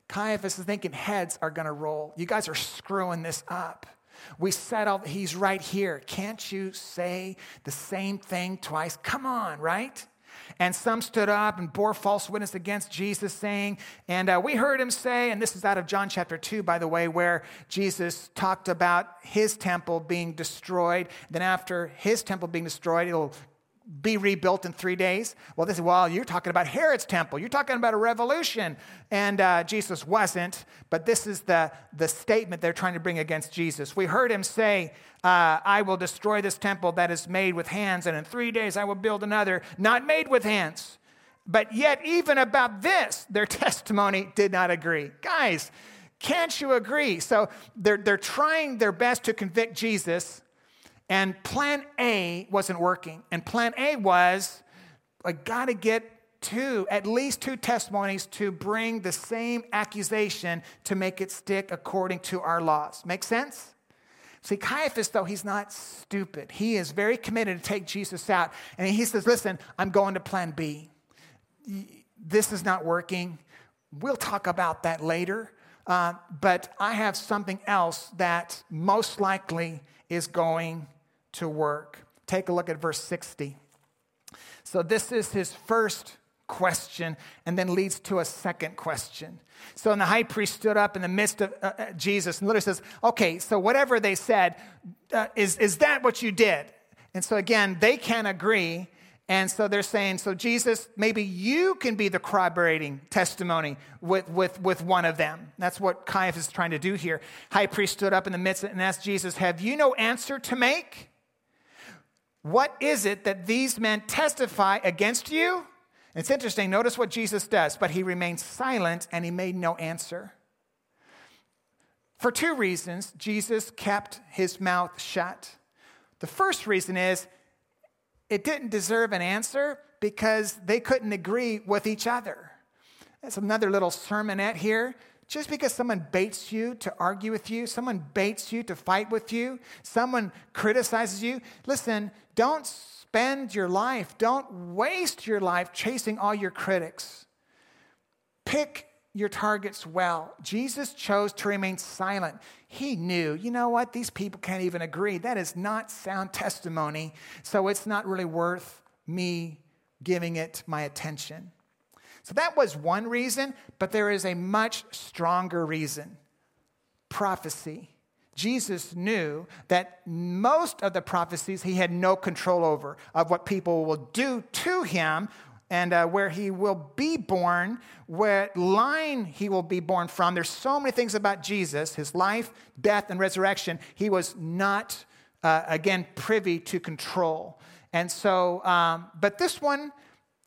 Caiaphas is thinking heads are going to roll. You guys are screwing this up. We settled, he's right here. Can't you say the same thing twice? Come on, right? And some stood up and bore false witness against Jesus, saying, and uh, we heard him say, and this is out of John chapter 2, by the way, where Jesus talked about his temple being destroyed. Then, after his temple being destroyed, it'll be rebuilt in three days. Well, this is, well, you're talking about Herod's temple. You're talking about a revolution. And uh, Jesus wasn't, but this is the, the statement they're trying to bring against Jesus. We heard him say, uh, I will destroy this temple that is made with hands, and in three days I will build another not made with hands. But yet, even about this, their testimony did not agree. Guys, can't you agree? So they're, they're trying their best to convict Jesus and plan A wasn't working. And plan A was I got to get two, at least two testimonies to bring the same accusation to make it stick according to our laws. Make sense? See, Caiaphas, though, he's not stupid. He is very committed to take Jesus out. And he says, Listen, I'm going to plan B. This is not working. We'll talk about that later. Uh, but I have something else that most likely is going to work. Take a look at verse 60. So, this is his first question and then leads to a second question. So, and the high priest stood up in the midst of uh, uh, Jesus and literally says, Okay, so whatever they said, uh, is, is that what you did? And so, again, they can't agree. And so they're saying, so Jesus, maybe you can be the corroborating testimony with, with, with one of them. That's what Caiaphas is trying to do here. High priest stood up in the midst and asked Jesus, Have you no answer to make? What is it that these men testify against you? It's interesting. Notice what Jesus does, but he remained silent and he made no answer. For two reasons, Jesus kept his mouth shut. The first reason is it didn't deserve an answer because they couldn't agree with each other. That's another little sermonette here. Just because someone baits you to argue with you, someone baits you to fight with you, someone criticizes you, listen, don't spend your life, don't waste your life chasing all your critics. Pick your targets well. Jesus chose to remain silent. He knew, you know what, these people can't even agree. That is not sound testimony, so it's not really worth me giving it my attention. So that was one reason, but there is a much stronger reason prophecy. Jesus knew that most of the prophecies he had no control over, of what people will do to him and uh, where he will be born, what line he will be born from. There's so many things about Jesus, his life, death, and resurrection, he was not, uh, again, privy to control. And so, um, but this one,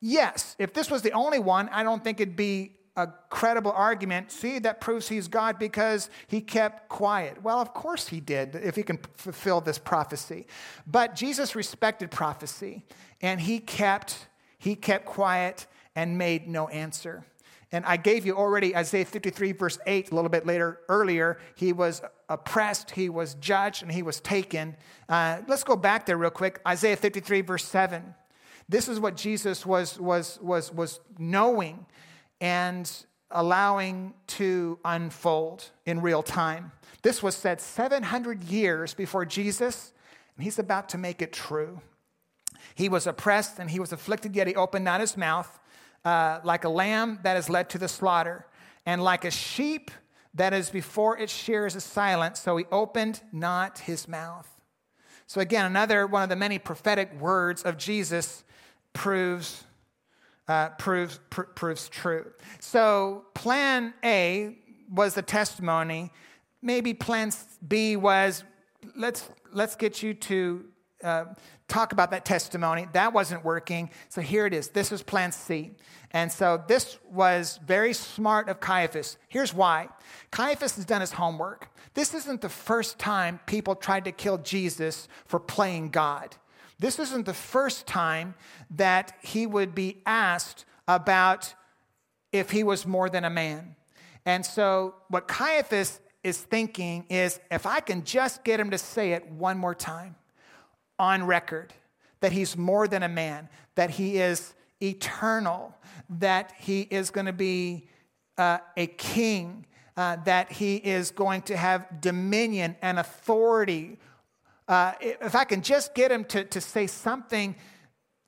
Yes, if this was the only one, I don't think it'd be a credible argument. See, that proves he's God because he kept quiet. Well, of course he did, if he can fulfill this prophecy. But Jesus respected prophecy, and he kept, he kept quiet and made no answer. And I gave you already Isaiah 53, verse 8, a little bit later, earlier. He was oppressed, he was judged, and he was taken. Uh, let's go back there real quick. Isaiah 53, verse 7. This is what Jesus was, was, was, was knowing and allowing to unfold in real time. This was said 700 years before Jesus, and he's about to make it true. He was oppressed and he was afflicted, yet he opened not his mouth, uh, like a lamb that is led to the slaughter, and like a sheep that is before its shears is silent, so he opened not his mouth. So, again, another one of the many prophetic words of Jesus proves, uh, proves, pr- proves true. So, plan A was the testimony. Maybe plan B was let's, let's get you to uh, talk about that testimony. That wasn't working. So here it is. This was plan C. And so this was very smart of Caiaphas. Here's why Caiaphas has done his homework. This isn't the first time people tried to kill Jesus for playing God. This isn't the first time that he would be asked about if he was more than a man. And so, what Caiaphas is thinking is if I can just get him to say it one more time on record that he's more than a man, that he is eternal, that he is going to be uh, a king, uh, that he is going to have dominion and authority. Uh, if I can just get him to, to say something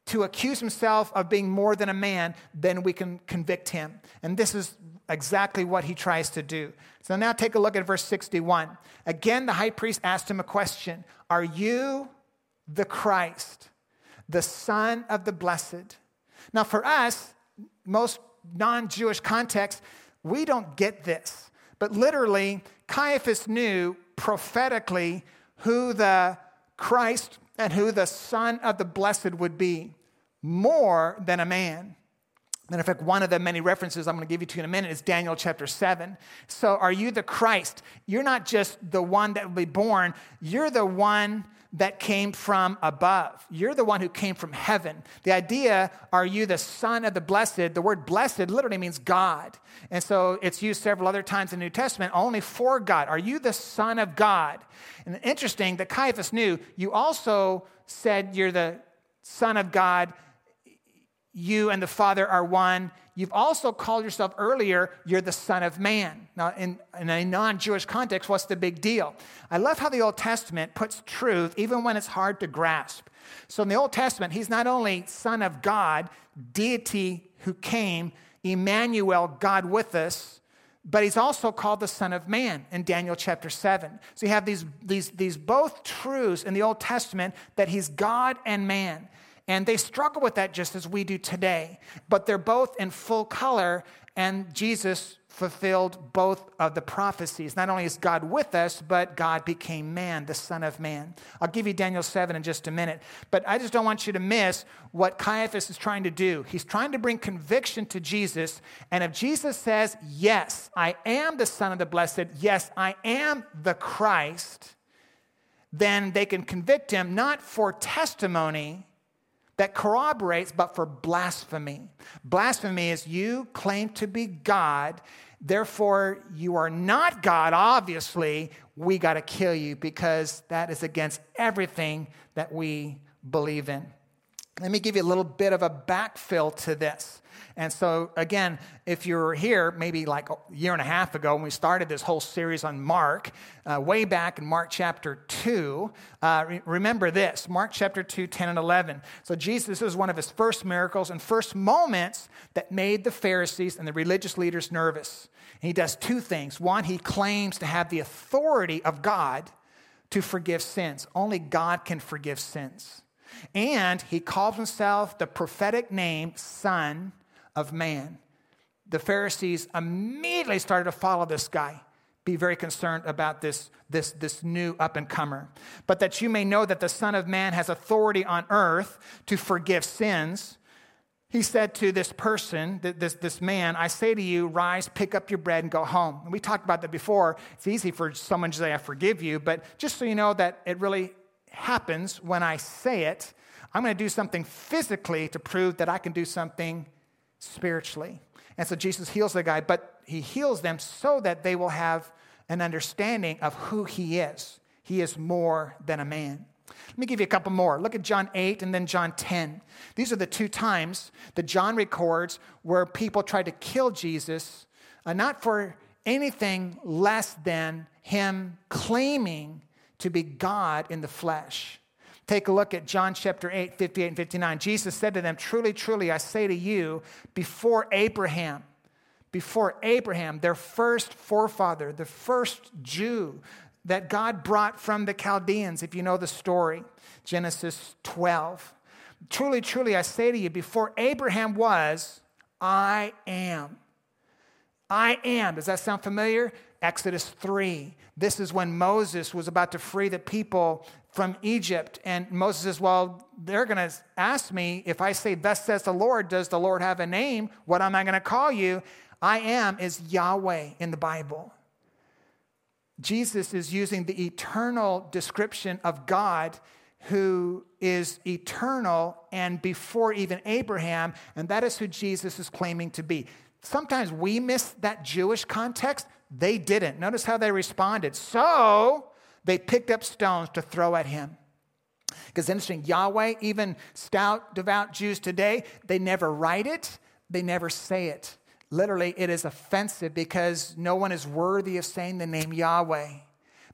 to accuse himself of being more than a man, then we can convict him. And this is exactly what he tries to do. So now take a look at verse 61. Again, the high priest asked him a question Are you the Christ, the Son of the Blessed? Now, for us, most non Jewish contexts, we don't get this. But literally, Caiaphas knew prophetically who the Christ and who the Son of the Blessed would be more than a man. And in fact, one of the many references I'm going to give you to in a minute is Daniel chapter 7. So, are you the Christ? You're not just the one that will be born, you're the one that came from above. You're the one who came from heaven. The idea, are you the son of the blessed? The word blessed literally means God. And so it's used several other times in the New Testament only for God. Are you the son of God? And interesting that Caiaphas knew you also said you're the son of God. You and the Father are one. You've also called yourself earlier, you're the Son of Man. Now, in, in a non Jewish context, what's the big deal? I love how the Old Testament puts truth even when it's hard to grasp. So in the Old Testament, he's not only Son of God, deity who came, Emmanuel, God with us, but he's also called the Son of Man in Daniel chapter 7. So you have these, these, these both truths in the Old Testament that he's God and man. And they struggle with that just as we do today. But they're both in full color, and Jesus fulfilled both of the prophecies. Not only is God with us, but God became man, the Son of Man. I'll give you Daniel 7 in just a minute. But I just don't want you to miss what Caiaphas is trying to do. He's trying to bring conviction to Jesus. And if Jesus says, Yes, I am the Son of the Blessed, yes, I am the Christ, then they can convict him not for testimony that corroborates, but for blasphemy. Blasphemy is you claim to be God, therefore you are not God, obviously. We got to kill you because that is against everything that we believe in. Let me give you a little bit of a backfill to this. And so, again, if you're here, maybe like a year and a half ago when we started this whole series on Mark, uh, way back in Mark chapter 2, uh, re- remember this Mark chapter 2, 10 and 11. So, Jesus, was one of his first miracles and first moments that made the Pharisees and the religious leaders nervous. And he does two things. One, he claims to have the authority of God to forgive sins, only God can forgive sins. And he calls himself the prophetic name Son of man. The Pharisees immediately started to follow this guy, be very concerned about this, this, this new up and comer. But that you may know that the Son of Man has authority on earth to forgive sins. He said to this person, this, this man, I say to you, rise, pick up your bread, and go home. And we talked about that before. It's easy for someone to say, I forgive you, but just so you know that it really happens when I say it, I'm going to do something physically to prove that I can do something spiritually. And so Jesus heals the guy, but he heals them so that they will have an understanding of who he is. He is more than a man. Let me give you a couple more. Look at John 8 and then John 10. These are the two times that John records where people tried to kill Jesus, uh, not for anything less than him claiming to be God in the flesh. Take a look at John chapter 8, 58 and 59. Jesus said to them, Truly, truly, I say to you, before Abraham, before Abraham, their first forefather, the first Jew that God brought from the Chaldeans, if you know the story, Genesis 12. Truly, truly, I say to you, before Abraham was, I am. I am. Does that sound familiar? Exodus 3. This is when Moses was about to free the people from Egypt. And Moses says, Well, they're going to ask me if I say, Thus says the Lord, does the Lord have a name? What am I going to call you? I am is Yahweh in the Bible. Jesus is using the eternal description of God who is eternal and before even Abraham, and that is who Jesus is claiming to be. Sometimes we miss that Jewish context. They didn't. Notice how they responded. So they picked up stones to throw at him. Because interesting, Yahweh, even stout, devout Jews today, they never write it, they never say it. Literally, it is offensive because no one is worthy of saying the name Yahweh.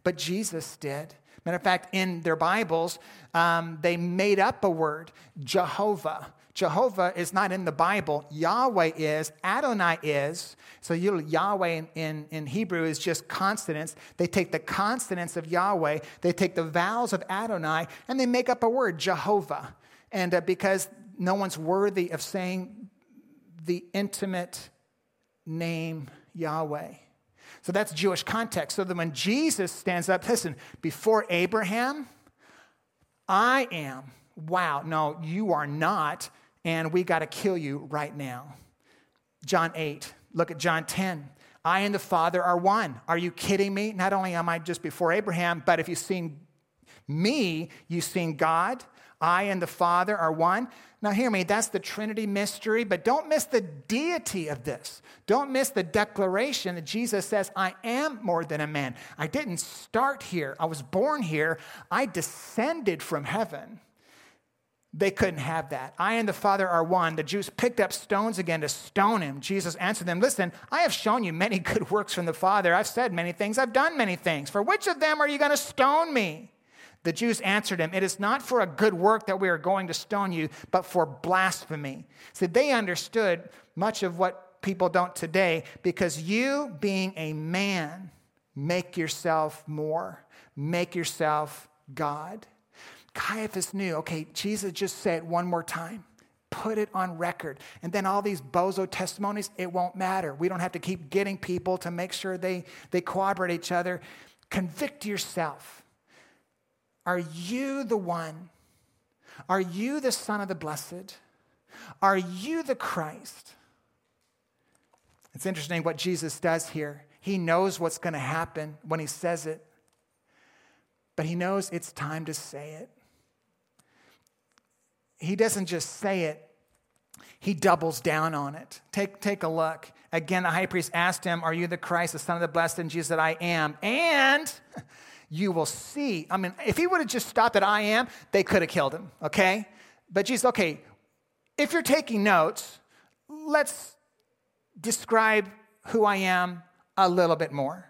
But Jesus did. Matter of fact, in their Bibles, um, they made up a word, Jehovah. Jehovah is not in the Bible. Yahweh is, Adonai is. So Yahweh in, in, in, Hebrew is just consonants. They take the consonants of Yahweh, they take the vowels of Adonai, and they make up a word, Jehovah. And uh, because no one's worthy of saying the intimate name Yahweh. So that's Jewish context. So that when Jesus stands up, listen, before Abraham, I am. Wow, no, you are not, and we got to kill you right now. John 8, look at John 10. I and the Father are one. Are you kidding me? Not only am I just before Abraham, but if you've seen me, you've seen God. I and the Father are one. Now, hear me, that's the Trinity mystery, but don't miss the deity of this. Don't miss the declaration that Jesus says, I am more than a man. I didn't start here, I was born here, I descended from heaven. They couldn't have that. I and the Father are one. The Jews picked up stones again to stone him. Jesus answered them, Listen, I have shown you many good works from the Father. I've said many things, I've done many things. For which of them are you going to stone me? The Jews answered him, It is not for a good work that we are going to stone you, but for blasphemy. So they understood much of what people don't today because you, being a man, make yourself more, make yourself God. Caiaphas knew, okay, Jesus just said one more time. Put it on record. And then all these bozo testimonies, it won't matter. We don't have to keep getting people to make sure they, they cooperate each other. Convict yourself are you the one? Are you the Son of the Blessed? Are you the Christ? It's interesting what Jesus does here. He knows what's going to happen when he says it, but he knows it's time to say it. He doesn't just say it, he doubles down on it. Take, take a look. Again, the high priest asked him, Are you the Christ, the Son of the Blessed? And Jesus said, I am. And you will see. I mean, if he would have just stopped at I am, they could have killed him, okay? But Jesus, okay, if you're taking notes, let's describe who I am a little bit more.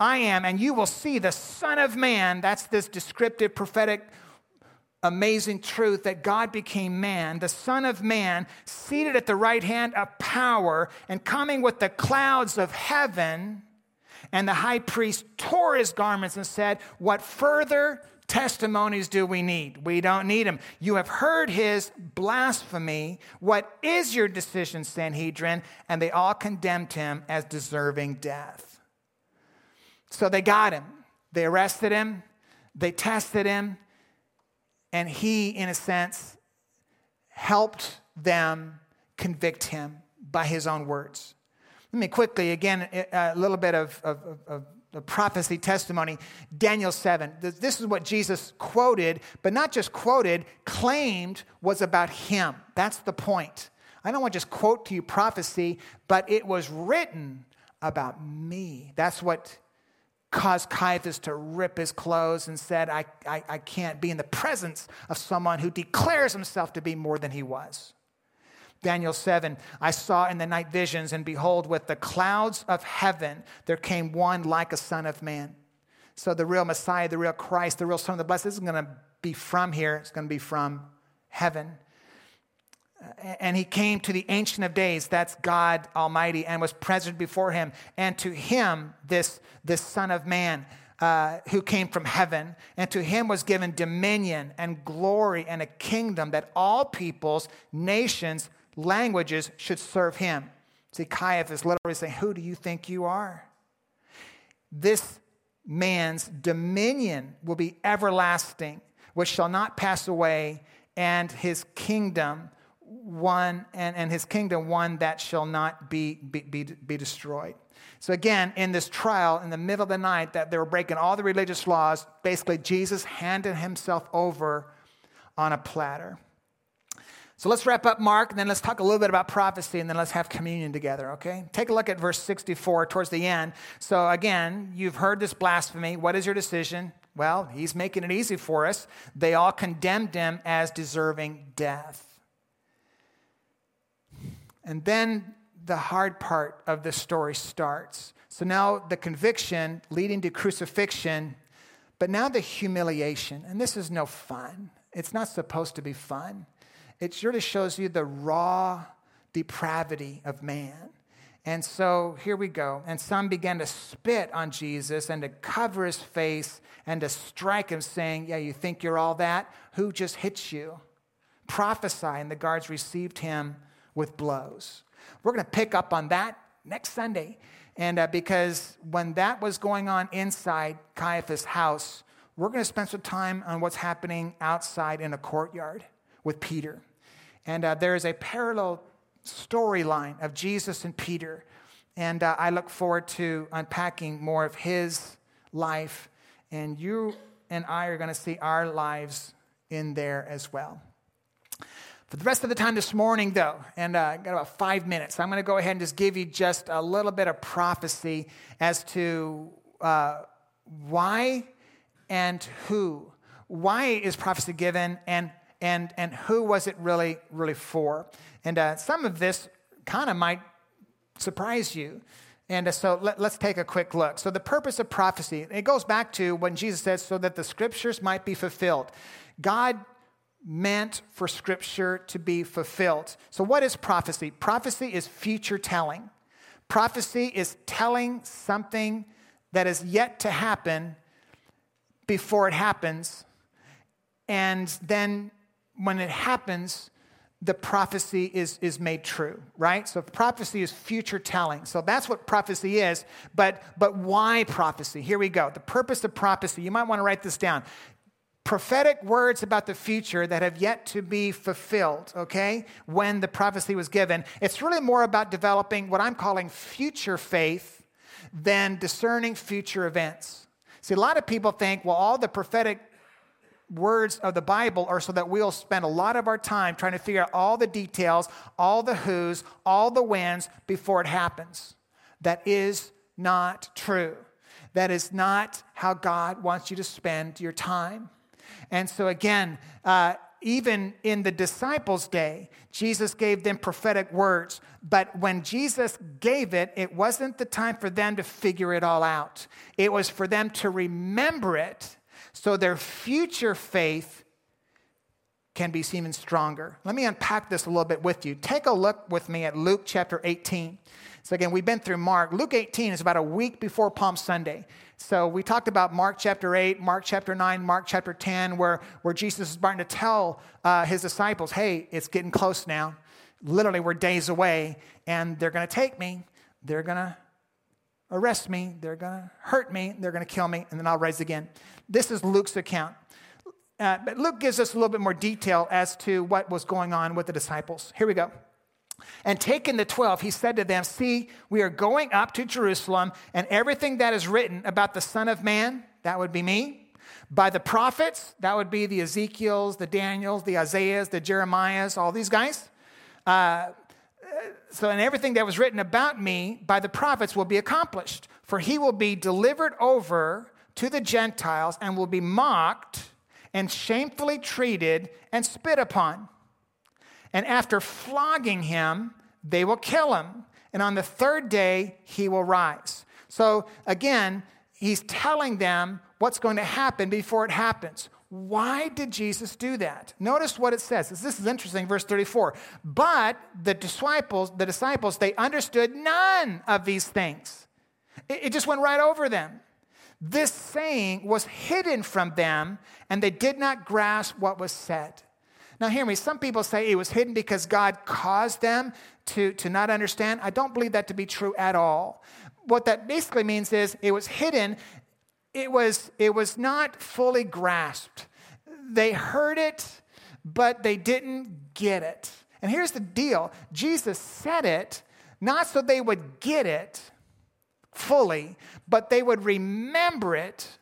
I am, and you will see the Son of Man. That's this descriptive, prophetic, amazing truth that God became man, the Son of Man, seated at the right hand of power and coming with the clouds of heaven. And the high priest tore his garments and said, What further testimonies do we need? We don't need them. You have heard his blasphemy. What is your decision, Sanhedrin? And they all condemned him as deserving death. So they got him. They arrested him. They tested him. And he, in a sense, helped them convict him by his own words. Let me quickly, again, a little bit of, of, of, prophecy testimony. Daniel 7. This is what Jesus quoted, but not just quoted, claimed was about him. That's the point. I don't want to just quote to you prophecy, but it was written about me. That's what caused Caiaphas to rip his clothes and said, I, I, I can't be in the presence of someone who declares himself to be more than he was. Daniel 7, I saw in the night visions, and behold, with the clouds of heaven, there came one like a son of man. So the real Messiah, the real Christ, the real Son of the Blessed isn't going to be from here, it's going to be from heaven. And he came to the Ancient of Days, that's God Almighty, and was present before him. And to him, this, this Son of Man, uh, who came from heaven, and to him was given dominion and glory and a kingdom that all peoples, nations, languages should serve him. See, Caiaphas literally saying, Who do you think you are? This man's dominion will be everlasting, which shall not pass away, and his kingdom one and, and his kingdom one that shall not be, be, be, be destroyed. So again, in this trial, in the middle of the night, that they were breaking all the religious laws, basically Jesus handed himself over on a platter. So let's wrap up Mark, and then let's talk a little bit about prophecy, and then let's have communion together, okay? Take a look at verse 64 towards the end. So again, you've heard this blasphemy. What is your decision? Well, he's making it easy for us. They all condemned him as deserving death. And then the hard part of the story starts. So now the conviction leading to crucifixion, but now the humiliation. And this is no fun. It's not supposed to be fun. It surely shows you the raw depravity of man. And so here we go. And some began to spit on Jesus and to cover his face and to strike him, saying, Yeah, you think you're all that? Who just hit you? Prophesy. And the guards received him with blows. We're going to pick up on that next Sunday. And uh, because when that was going on inside Caiaphas' house, we're going to spend some time on what's happening outside in a courtyard with Peter. And uh, there is a parallel storyline of Jesus and Peter. And uh, I look forward to unpacking more of his life. And you and I are going to see our lives in there as well. For the rest of the time this morning, though, and uh, I got about five minutes, I'm going to go ahead and just give you just a little bit of prophecy as to uh, why and who. Why is prophecy given, and and and who was it really really for? And uh, some of this kind of might surprise you. And uh, so let, us take a quick look. So, the purpose of prophecy, it goes back to when Jesus says, so that the scriptures might be fulfilled. God meant for Scripture to be fulfilled. So, what is prophecy? Prophecy is future telling. Prophecy is telling something that is yet to happen before it happens. And then when it happens, the prophecy is, is made true, right? So prophecy is future telling. So that's what prophecy is. But, but why prophecy? Here we go. The purpose of prophecy, you might want to write this down prophetic words about the future that have yet to be fulfilled, okay, when the prophecy was given. It's really more about developing what I'm calling future faith than discerning future events. See, a lot of people think, well, all the prophetic words of the Bible are so that we'll spend a lot of our time trying to figure out all the details, all the who's, all the whens before it happens. That is not true. That is not how God wants you to spend your time. And so, again, uh, even in the disciples' day, Jesus gave them prophetic words. But when Jesus gave it, it wasn't the time for them to figure it all out. It was for them to remember it so their future faith can be even stronger. Let me unpack this a little bit with you. Take a look with me at Luke chapter 18. So, again, we've been through Mark. Luke 18 is about a week before Palm Sunday. So we talked about Mark chapter 8, Mark chapter 9, Mark chapter 10, where, where Jesus is starting to tell uh, his disciples, hey, it's getting close now. Literally, we're days away, and they're going to take me. They're going to arrest me. They're going to hurt me. They're going to kill me, and then I'll rise again. This is Luke's account. Uh, but Luke gives us a little bit more detail as to what was going on with the disciples. Here we go. And taking the 12, he said to them, See, we are going up to Jerusalem, and everything that is written about the Son of Man, that would be me, by the prophets, that would be the Ezekiels, the Daniels, the Isaiahs, the Jeremiahs, all these guys. Uh, so, and everything that was written about me by the prophets will be accomplished. For he will be delivered over to the Gentiles and will be mocked and shamefully treated and spit upon. And after flogging him, they will kill him. And on the third day, he will rise. So again, he's telling them what's going to happen before it happens. Why did Jesus do that? Notice what it says. This is interesting, verse 34. But the disciples, the disciples, they understood none of these things. It, just went right over them. This saying was hidden from them, and they did not grasp what was said. Now, hear me. Some people say it was hidden because God caused them to, to not understand. I don't believe that to be true at all. What that basically means is it was hidden it was, it was not fully grasped. They heard it, but they didn't get it. And here's the deal Jesus said it not so they would get it fully, but they would remember it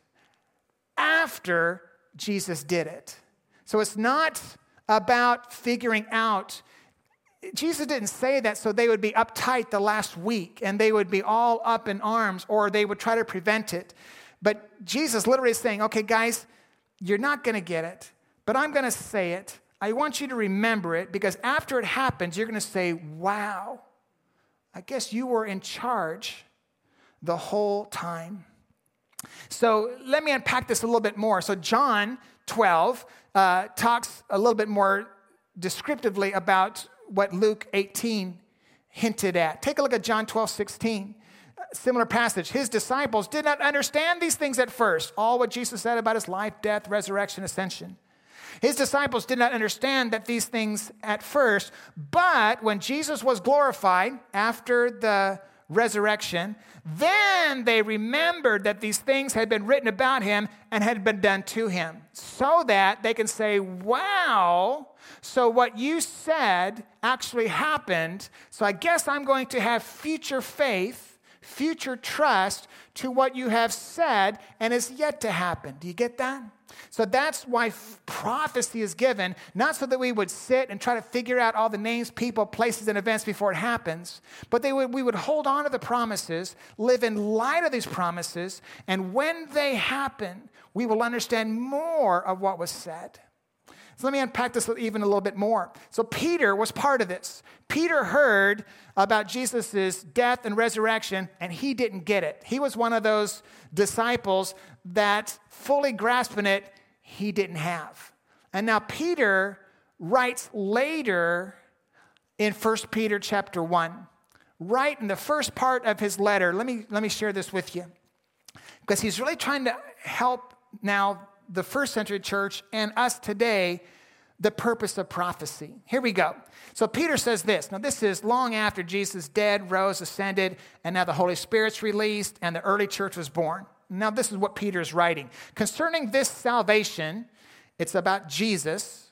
after Jesus did it. So it's not about figuring out. Jesus didn't say that so they would be uptight the last week and they would be all up in arms or they would try to prevent it. But Jesus literally is saying, okay, guys, you're not going to get it, but I'm going to say it. I want you to remember it because after it happens, you're going to say, wow, I guess you were in charge the whole time. So let me unpack this a little bit more. So, John 12 uh, talks a little bit more descriptively about what Luke 18 hinted at. Take a look at John 12, 16. Similar passage. His disciples did not understand these things at first, all what Jesus said about his life, death, resurrection, ascension. His disciples did not understand that these things at first, but when Jesus was glorified after the resurrection, then they remembered that these things had been written about him and had been done to him, so that they can say, Wow, so what you said actually happened. So I guess I'm going to have future faith, future trust to what you have said and is yet to happen. Do you get that? So that's why prophecy is given, not so that we would sit and try to figure out all the names, people, places, and events before it happens, but they would, we would hold on to the promises, live in light of these promises, and when they happen, we will understand more of what was said. So let me unpack this even a little bit more. So Peter was part of this. Peter heard about Jesus' death and resurrection, and he didn't get it. He was one of those disciples that fully grasping it, he didn't have. And now Peter writes later in 1 Peter chapter 1, right in the first part of his letter. Let me, let me share this with you. Because he's really trying to help now the first century church and us today the purpose of prophecy. Here we go. So Peter says this. Now, this is long after Jesus dead, rose, ascended, and now the Holy Spirit's released, and the early church was born. Now, this is what Peter is writing. Concerning this salvation, it's about Jesus.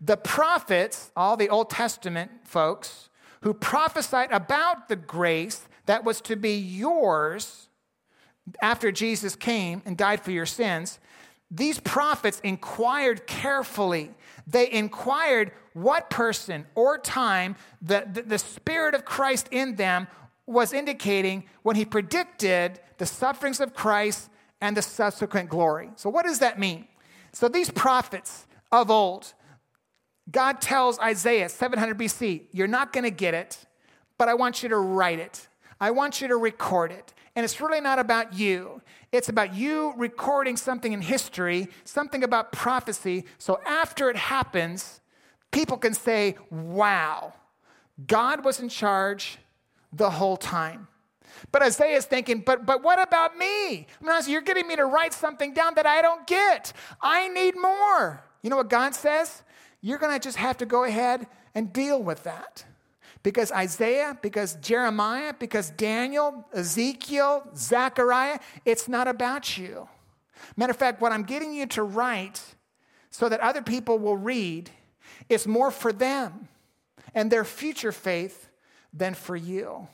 The prophets, all the Old Testament folks, who prophesied about the grace that was to be yours after Jesus came and died for your sins, these prophets inquired carefully. They inquired what person or time the, the, the, Spirit of Christ in them was indicating when he predicted the sufferings of Christ and the subsequent glory. So, what does that mean? So, these prophets of old, God tells Isaiah 700 BC, You're not going to get it, but I want you to write it. I want you to record it. And it's really not about you. It's about you recording something in history, something about prophecy. So after it happens, people can say, wow, God was in charge the whole time. But Isaiah is thinking, but, but what about me? I mean, you're getting me to write something down that I don't get. I need more. You know what God says? You're going to just have to go ahead and deal with that. Because Isaiah, because Jeremiah, because Daniel, Ezekiel, Zechariah, it's not about you. Matter of fact, what I'm getting you to write so that other people will read is more for them and their future faith than for you.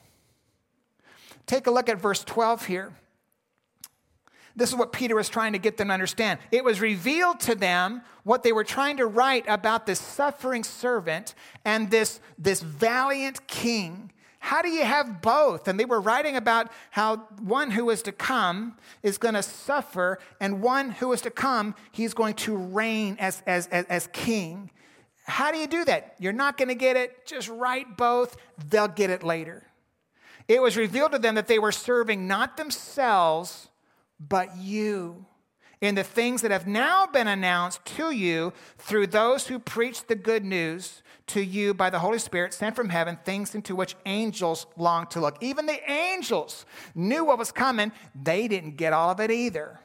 Take a look at verse 12 here. This is what Peter was trying to get them to understand. It was revealed to them what they were trying to write about this suffering servant and this, this valiant king. How do you have both? And they were writing about how one who is to come is going to suffer, and one who is to come, he's going to reign as, as, as, as king. How do you do that? You're not going to get it. Just write both, they'll get it later. It was revealed to them that they were serving not themselves but you in the things that have now been announced to you through those who preach the good news to you by the Holy Spirit sent from heaven, things into which angels long to look. Even the angels knew what was coming, they didn't get all of it either.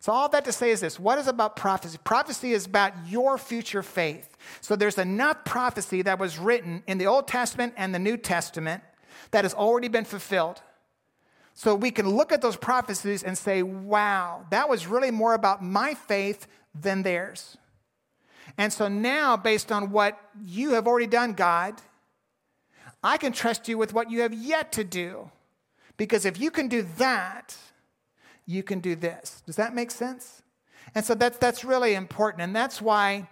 So, all that to say is this what is about prophecy? Prophecy is about your future faith. So, there's enough prophecy that was written in the Old Testament and the New Testament that has already been fulfilled. So we can look at those prophecies and say, wow, that was really more about my faith than theirs. And so now, based on what you have already done, God, I can trust you with what you have yet to do. Because if you can do that, you can do this. Does that make sense? And so that's, that's really important. And that's why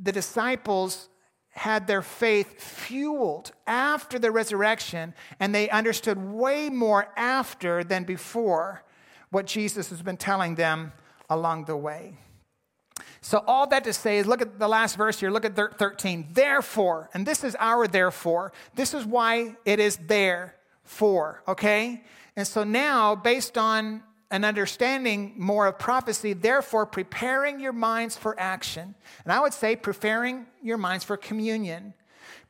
the disciples had their faith fueled after the resurrection, and they understood way more after than before what Jesus has been telling them along the way. So, all that to say is look at the last verse here, look at 13. Therefore, and this is our therefore, this is why it is there for, okay? And so now, based on an understanding more of prophecy, therefore, preparing your minds for action. And I would say, preparing your minds for communion.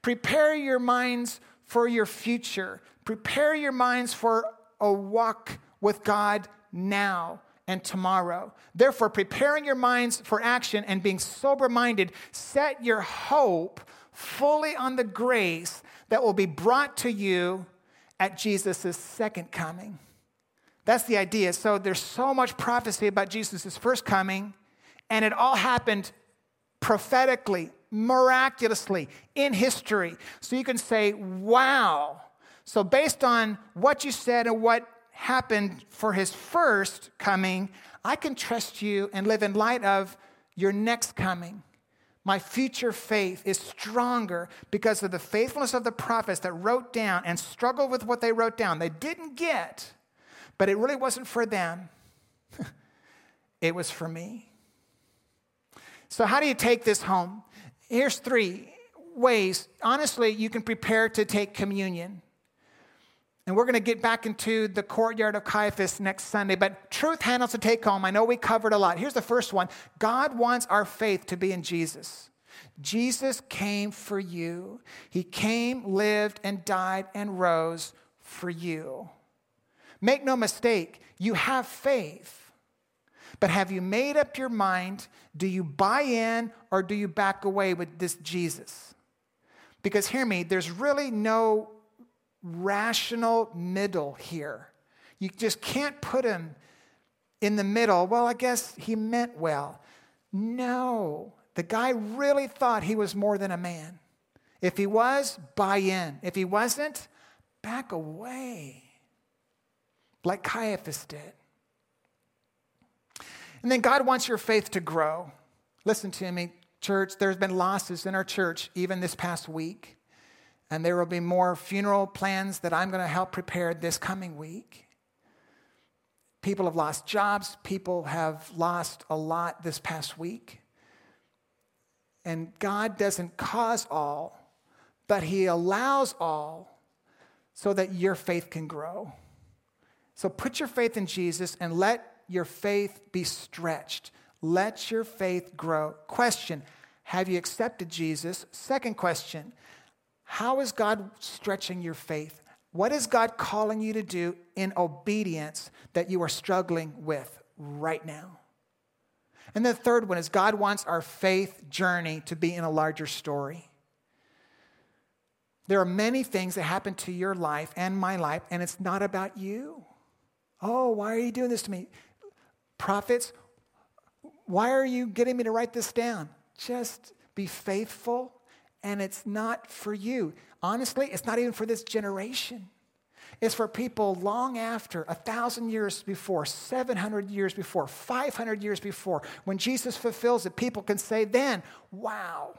Prepare your minds for your future. Prepare your minds for a walk with God now and tomorrow. Therefore, preparing your minds for action and being sober minded, set your hope fully on the grace that will be brought to you at Jesus' second coming. That's the idea. So there's so much prophecy about Jesus' first coming, and it all happened prophetically, miraculously in history. So you can say, wow. So, based on what you said and what happened for his first coming, I can trust you and live in light of your next coming. My future faith is stronger because of the faithfulness of the prophets that wrote down and struggled with what they wrote down. They didn't get, but it really wasn't for them, it was for me. So, how do you take this home? Here's three ways. Honestly, you can prepare to take communion. And we're going to get back into the courtyard of Caiaphas next Sunday. But truth handles to take home. I know we covered a lot. Here's the first one God wants our faith to be in Jesus. Jesus came for you. He came, lived, and died and rose for you. Make no mistake, you have faith. But have you made up your mind? Do you buy in or do you back away with this Jesus? Because hear me, there's really no rational middle here. You just can't put him in the middle. Well, I guess he meant well. No, the guy really thought he was more than a man. If he was, buy in. If he wasn't, back away, like Caiaphas did. And then God wants your faith to grow. Listen to me, church. There's been losses in our church even this past week. And there will be more funeral plans that I'm going to help prepare this coming week. People have lost jobs, people have lost a lot this past week. And God doesn't cause all, but He allows all so that your faith can grow. So put your faith in Jesus and let your faith be stretched. Let your faith grow. Question Have you accepted Jesus? Second question how is God stretching your faith? What is God calling you to do in obedience that you are struggling with right now? And the third one is God wants our faith journey to be in a larger story. There are many things that happen to your life and my life, and it's not about you. Oh, why are you doing this to me? Prophets, why are you getting me to write this down? Just be faithful and it's not for you. Honestly, it's not even for this generation. It's for people long after, a thousand years before, 700 years before, 500 years before. When Jesus fulfills it, people can say then, wow,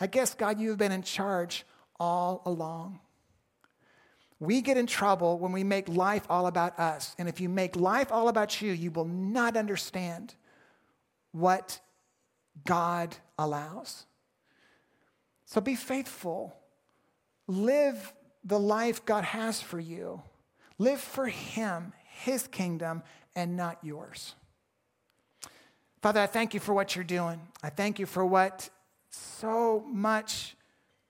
I guess, God, you've been in charge all along. We get in trouble when we make life all about us. And if you make life all about you, you will not understand what God allows. So be faithful. Live the life God has for you. Live for Him, His kingdom, and not yours. Father, I thank you for what you're doing. I thank you for what so much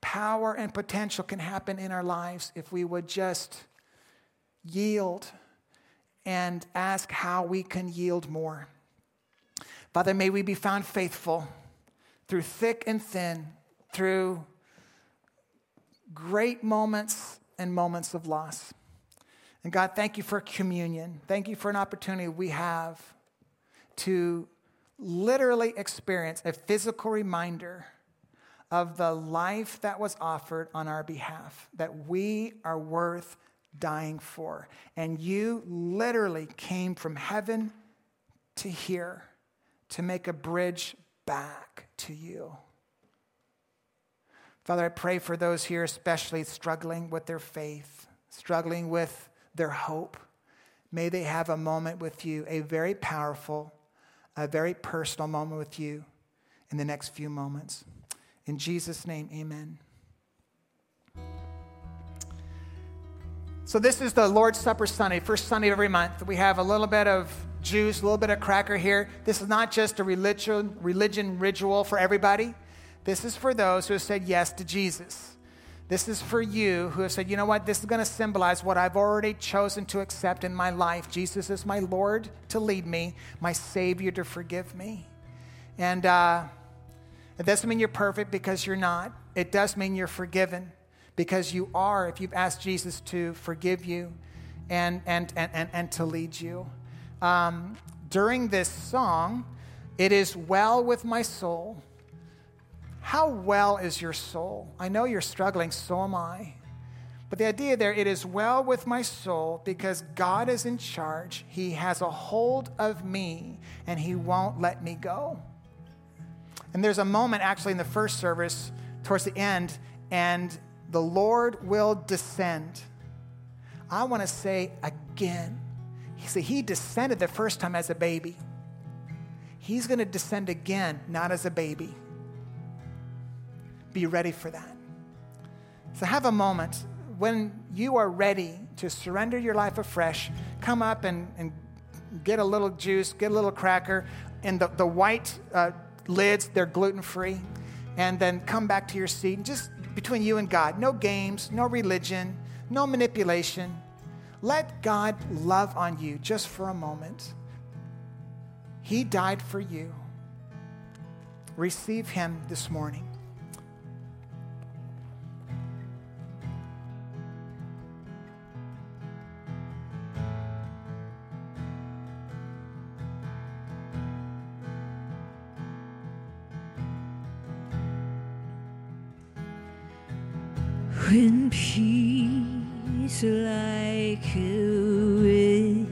power and potential can happen in our lives if we would just yield and ask how we can yield more. Father, may we be found faithful through thick and thin through great moments and moments of loss. And God, thank you for communion. Thank you for an opportunity we have to literally experience a physical reminder of the life that was offered on our behalf, that we are worth dying for. And you literally came from heaven to here to make a bridge back to you. Father, I pray for those here, especially struggling with their faith, struggling with their hope. May they have a moment with you, a very powerful, a very personal moment with you in the next few moments. In Jesus' name, amen. So, this is the Lord's Supper Sunday, first Sunday of every month. We have a little bit of juice, a little bit of cracker here. This is not just a religion, religion ritual for everybody. This is for those who have said yes to Jesus. This is for you who have said, you know what, this is going to symbolize what I've already chosen to accept in my life. Jesus is my Lord to lead me, my Savior to forgive me. And uh, it doesn't mean you're perfect because you're not. It does mean you're forgiven because you are if you've asked Jesus to forgive you and, and, and, and, and to lead you. Um, during this song, it is well with my soul. How well is your soul? I know you're struggling, so am I. But the idea there, it is well with my soul because God is in charge. He has a hold of me and He won't let me go. And there's a moment actually in the first service towards the end, and the Lord will descend. I want to say again, he said he descended the first time as a baby. He's going to descend again, not as a baby. Be ready for that. So have a moment when you are ready to surrender your life afresh. Come up and, and get a little juice, get a little cracker. And the, the white uh, lids, they're gluten free. And then come back to your seat and just between you and God. No games, no religion, no manipulation. Let God love on you just for a moment. He died for you. Receive Him this morning. When peace like a river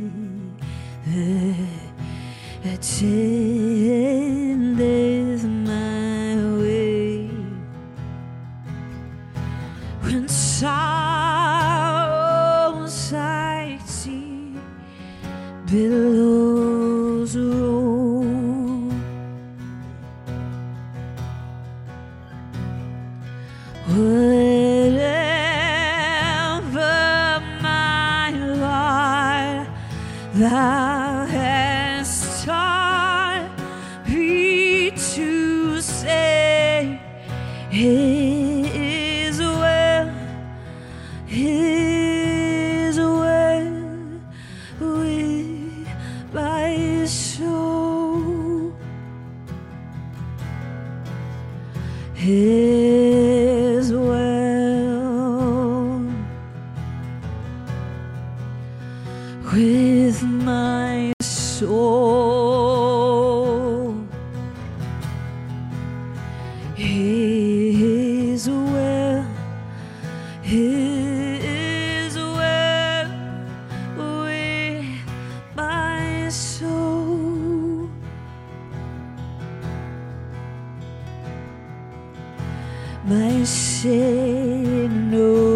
my sin over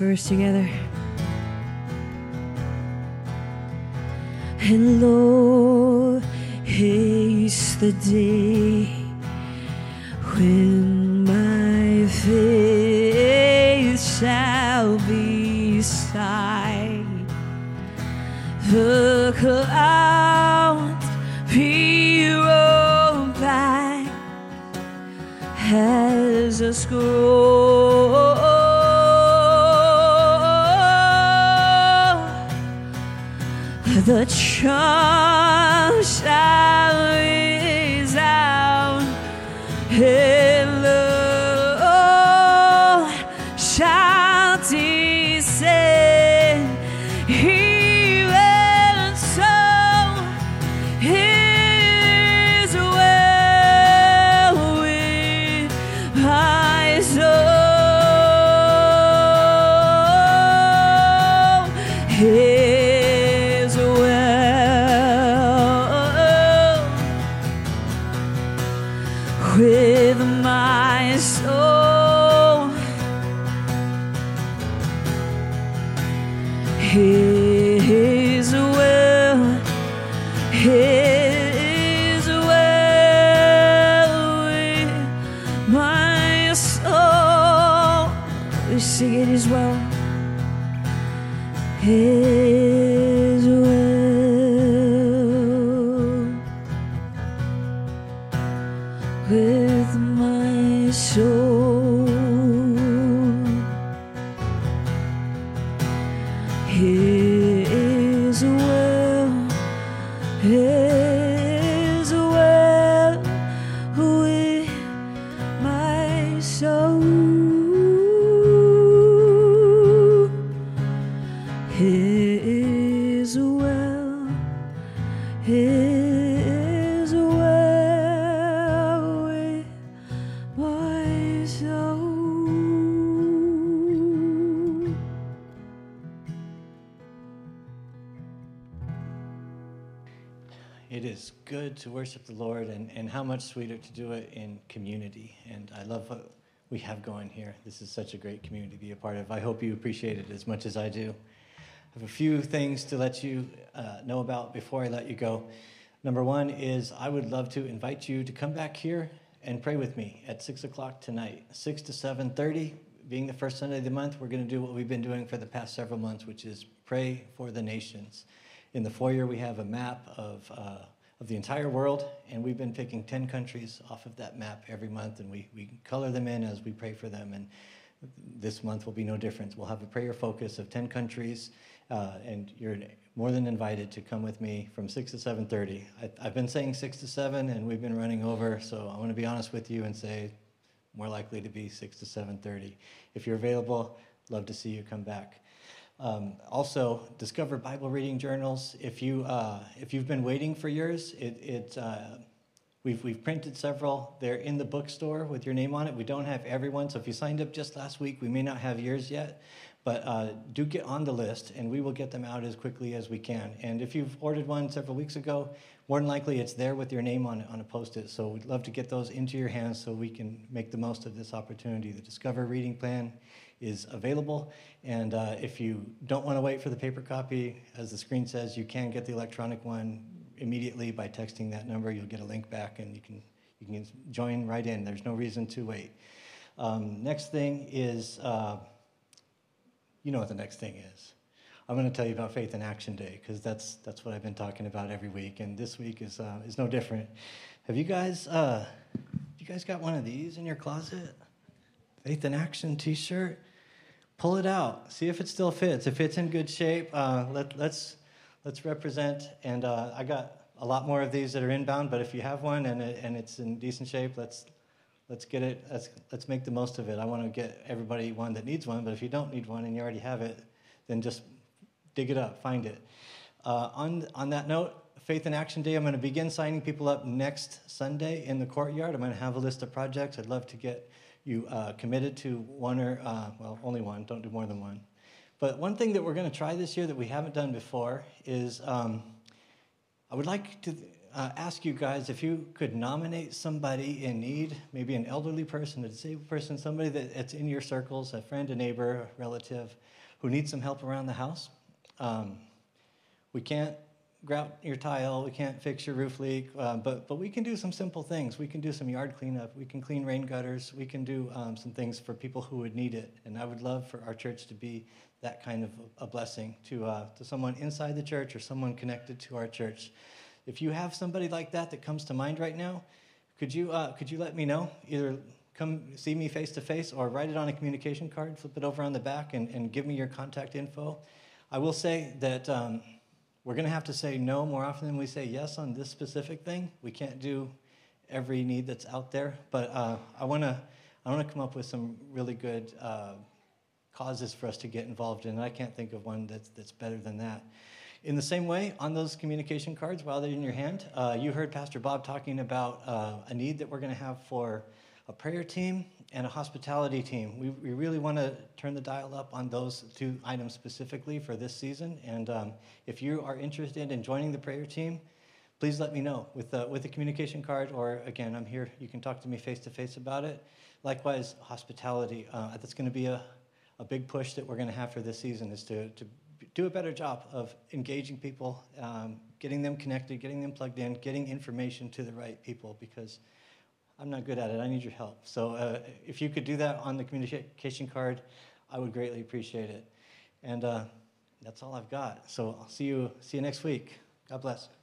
verse together. His will, His will my soul. We sing it as well. His much sweeter to do it in community. And I love what we have going here. This is such a great community to be a part of. I hope you appreciate it as much as I do. I have a few things to let you uh, know about before I let you go. Number one is I would love to invite you to come back here and pray with me at six o'clock tonight, six to seven thirty. Being the first Sunday of the month, we're going to do what we've been doing for the past several months, which is pray for the nations. In the foyer, we have a map of, uh, of the entire world, and we've been picking 10 countries off of that map every month, and we, we color them in as we pray for them. And this month will be no different. We'll have a prayer focus of 10 countries, uh, and you're more than invited to come with me from 6 to 7.30. I, I've been saying 6 to 7, and we've been running over, so I want to be honest with you and say more likely to be 6 to 7.30. If you're available, love to see you come back. Um, also, discover Bible reading journals. If you uh, if you've been waiting for yours, it, it uh, we've we've printed several. They're in the bookstore with your name on it. We don't have everyone, so if you signed up just last week, we may not have yours yet. But uh, do get on the list, and we will get them out as quickly as we can. And if you've ordered one several weeks ago, more than likely it's there with your name on it on a post-it. So we'd love to get those into your hands so we can make the most of this opportunity. The Discover Reading Plan is available. And uh, if you don't want to wait for the paper copy, as the screen says, you can get the electronic one immediately by texting that number. You'll get a link back, and you can you can join right in. There's no reason to wait. Um, next thing is, uh, you know what the next thing is. I'm going to tell you about Faith in Action Day because that's that's what I've been talking about every week, and this week is uh, is no different. Have you guys uh, you guys got one of these in your closet? Faith in Action T-shirt. Pull it out. See if it still fits. If it's in good shape, uh, let, let's let's represent. And uh, I got a lot more of these that are inbound. But if you have one and it, and it's in decent shape, let's let's get it. Let's let's make the most of it. I want to get everybody one that needs one. But if you don't need one and you already have it, then just dig it up, find it. Uh, on on that note, Faith in Action Day. I'm going to begin signing people up next Sunday in the courtyard. I'm going to have a list of projects. I'd love to get you uh, committed to one or, uh, well, only one. Don't do more than one. But one thing that we're going to try this year that we haven't done before is um, I would like to uh, ask you guys if you could nominate somebody in need, maybe an elderly person, a disabled person, somebody that's in your circles, a friend, a neighbor, a relative, who needs some help around the house. Um, we can't grout your tile, we can't fix your roof leak, uh, but, but we can do some simple things. We can do some yard cleanup, we can clean rain gutters, we can do um, some things for people who would need it. And I would love for our church to be that kind of a blessing to, uh, to someone inside the church or someone connected to our church. If you have somebody like that that comes to mind right now, could you, uh, could you let me know? Either come see me face to face or write it on a communication card, flip it over on the back, and, and give me your contact info. I will say that um, we're going to have to say no more often than we say yes on this specific thing. We can't do every need that's out there, but uh, I want to I want to come up with some really good uh, causes for us to get involved in. And I can't think of one that's that's better than that. In the same way, on those communication cards, while they're in your hand, uh, you heard Pastor Bob talking about uh, a need that we're going to have for a prayer team and a hospitality team. We, we really want to turn the dial up on those two items specifically for this season. And um, if you are interested in joining the prayer team, please let me know with the, with the communication card, or again, I'm here. You can talk to me face to face about it. Likewise, hospitality. Uh, that's going to be a, a big push that we're going to have for this season is to, to do a better job of engaging people, um, getting them connected, getting them plugged in, getting information to the right people because I'm not good at it. I need your help. So uh, if you could do that on the communication card, I would greatly appreciate it. And uh, that's all I've got. So I'll see you, see you next week. God bless.